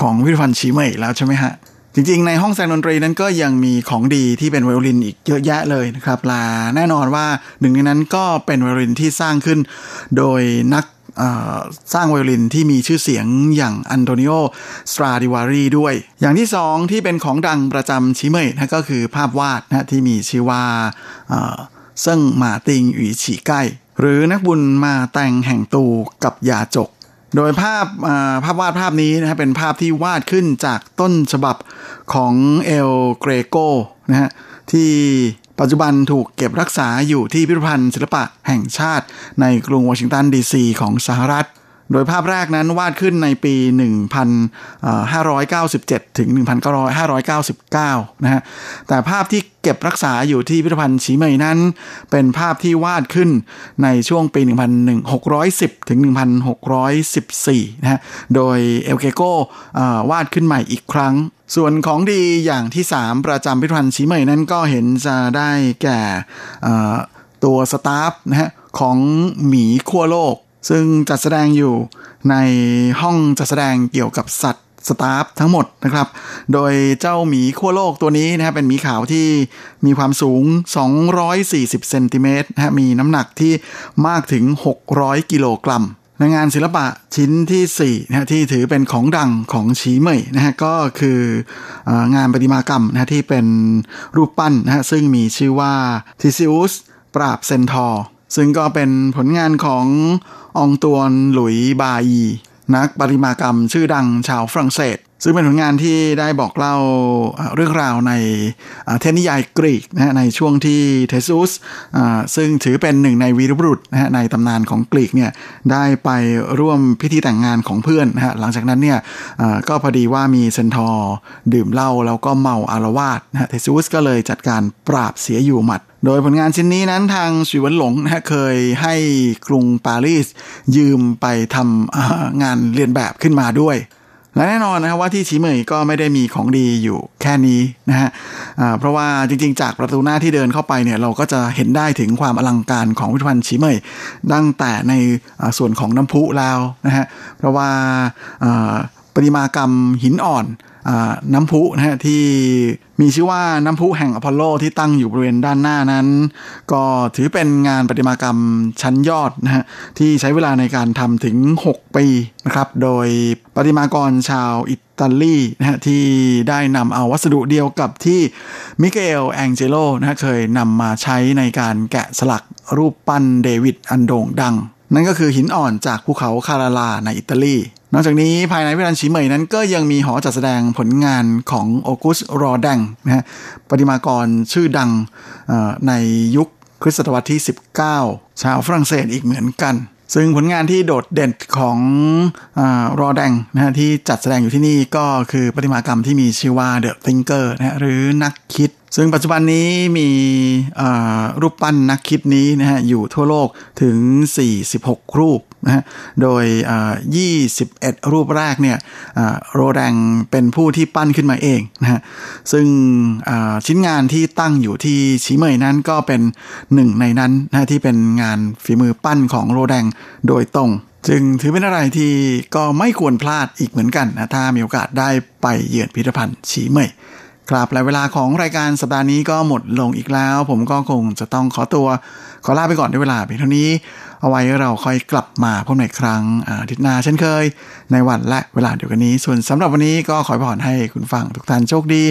ของวิทยพันธ์ชีเมยแล้วใช่ไหมฮะ จริงๆ ในห้องแสดงดนตรีนั้นก็ยังมีของดีที่เป็นไวโอลินอีกเยอะแยะเลยนะครับลาแน่นอนว่าหนึ่งในนั้นก็เป็นไวโอลินที่สร้างขึ้น โดยนักสร้างไวโอลินที่มีชื่อเสียงอย่างอันโตนิโอ สตราดิวารีด้วย อย่างที่สองที่เป็นของดังประจำชิเมยนะก็คือภาพวาดนะที่มีชื่อว่าเซิ่งหมาติงหวีฉีใกล้ หรือนักบุญมาแต่งแห่งตูกับยาจก โดยภาพภาพวาดภาพนี้นะฮะเป็นภาพที่วาดขึ้นจากต้นฉบับของเอลเกรโกนะฮะที่ปัจจุบันถูกเก็บรักษาอยู่ที่พิพิธภัณฑ์ศิลปะแห่งชาติในกรุงวอชิงตันดีซีของสหรัฐ โดยภาพแรกนั้นวาดขึ้นในปี 1597 ถึง 1599 นะฮะ แต่ภาพที่เก็บรักษาอยู่ที่พิพิธภัณฑ์ฉีเมยนั้น เป็นภาพที่วาดขึ้นในช่วงปี 1610 ถึง 1614 นะฮะ โดยเอลเกโกวาดขึ้นใหม่อีกครั้งส่วนของดีอย่างที่ 3 ประจำพิพิธภัณฑ์ฉีเมยนั้นก็เห็นจะได้แก่ตัวสตาฟนะฮะของหมีขั้วโลก ซึ่งจัดแสดงอยู่ในห้องจัดแสดงเกี่ยวกับสัตว์สตาฟทั้งหมดนะครับ โดยเจ้าหมีขั้วโลกตัวนี้นะครับเป็นหมีขาวที่มีความสูง 240 เซนติเมตรนะฮะมีน้ำหนักที่มากถึง 600 กิโลกรัมในงานศิลปะชิ้นที่4นะฮะที่ถือเป็นของดังของฉีเหมยนะฮะก็คืองานประติมากรรมนะฮะที่เป็นรูปปั้นนะฮะซึ่งมีชื่อว่าทิซิอุสปราบเซนทอร์ซึ่งก็เป็นผลงานของ องตวนหลุยบายีนักปริมากรรมชื่อดังชาวฝรั่งเศส ซึ่งเป็นผลงานที่ได้บอกเล่าเรื่องราวในเทนิยายกรีกนะฮะในช่วงที่เทซุสซึ่งถือเป็นหนึ่งในวีรบุรุษนะฮะในตำนานของกรีกเนี่ยได้ไปร่วมพิธีแต่งงานของเพื่อนนะฮะหลังจากนั้นเนี่ยก็พอดีว่ามีเซนทอร์ดื่มเหล้าแล้วก็เมาอาละวาดนะฮะธีซุสก็เลยจัดการปราบเสียอยู่หมัดโดยผลงานชิ้นนี้นั้นทางสุวันหลงนะเคยให้กรุงปารีสยืมไปทำงานเลียนแบบขึ้นมาด้วย และแน่นอนนะครับว่าที่ชีเหม่ยก็ไม่ได้มีของดีอยู่แค่นี้นะฮะเพราะว่าจริงๆ จากประตูหน้าที่เดินเข้าไปเนี่ยเราก็จะเห็นได้ถึงความอลังการของพิพิธภัณฑ์ชีเมยตั้งแต่ในส่วนของน้ำพุแล้วนะฮะเพราะว่าปริมากรรมหินอ่อน น้ำพุนะฮะที่มีชื่อว่าน้ำพุแห่งอพอลโลที่ตั้งอยู่บริเวณด้านหน้านั้น ก็ถือเป็นงานประติมากรรมชั้นยอดนะฮะที่ใช้เวลาในการทำถึง 6 ปีนะครับโดยประติมากรชาวอิตาลีนะฮะที่ได้นำเอาวัสดุเดียวกับที่มิเกลแองเจโลนะฮะเคยนำมาใช้ในการแกะสลักรูปปั้นเดวิดอันโด่งดัง นั่นก็คือหินอ่อนจากภูเขาคาราลาในอิตาลี นอกจากนี้ภายในวิรันชีเหมยนั้นก็ยังมีหอจัดแสดงผลงานของโอกุสรอดังนะฮะปฏิมากรชื่อดังในยุคคริสตศตวรรษที่ 19 ชาวฝรั่งเศสอีกเหมือนกัน ซึ่งผลงานที่โดดเด่นของอรอแดงนะฮะที่จัดแสดงอยู่ที่นี่ก็คือประติมากรรมที่มีชื่อว่า The Thinker นะหรือนักคิด ซึ่งปัจจุบันนี้มีรูปปั้นนักคิดนี้นะฮะอยู่ทั่วโลกถึง 46 รูป นะฮะโดย 21 รูปแรกเนี่ยโรแดงเป็นผู้ที่ปั้นขึ้นมาเองนะฮะซึ่งชิ้นงานที่ตั้งอยู่ที่ชีเมยนั้นก็เป็นหนึ่งในนั้นนะที่เป็นงานฝีมือปั้นของโรแดงโดยตรงจึงถือเป็นอะไรที่ก็ไม่ควรพลาดอีกเหมือนกันนะถ้ามีโอกาสได้ไปเยือนพิพิธภัณฑ์ชีเมยครับและเวลาของรายการสัปดาห์นี้ก็หมดลงอีกแล้ว ผมก็คงจะต้องขอตัว ขอลาไปก่อนด้วยเวลาเพียงเท่านี้ เอาไว้เราค่อยกลับมาพบในครั้งอาทิตย์หน้าเช่นเคย ในวันและเวลาเดียวกันนี้ ส่วนสำหรับวันนี้ก็ขอพรให้คุณฟังทุกท่านโชคดี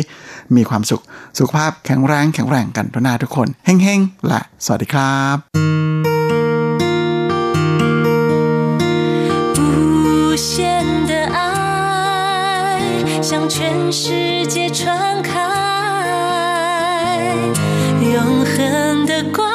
มีความสุขสุขภาพแข็งแรงแข็งแรงกันทุกหน้าทุกคนเฮ้งๆ และสวัสดีครับ无限的爱向全世界传开永恒的光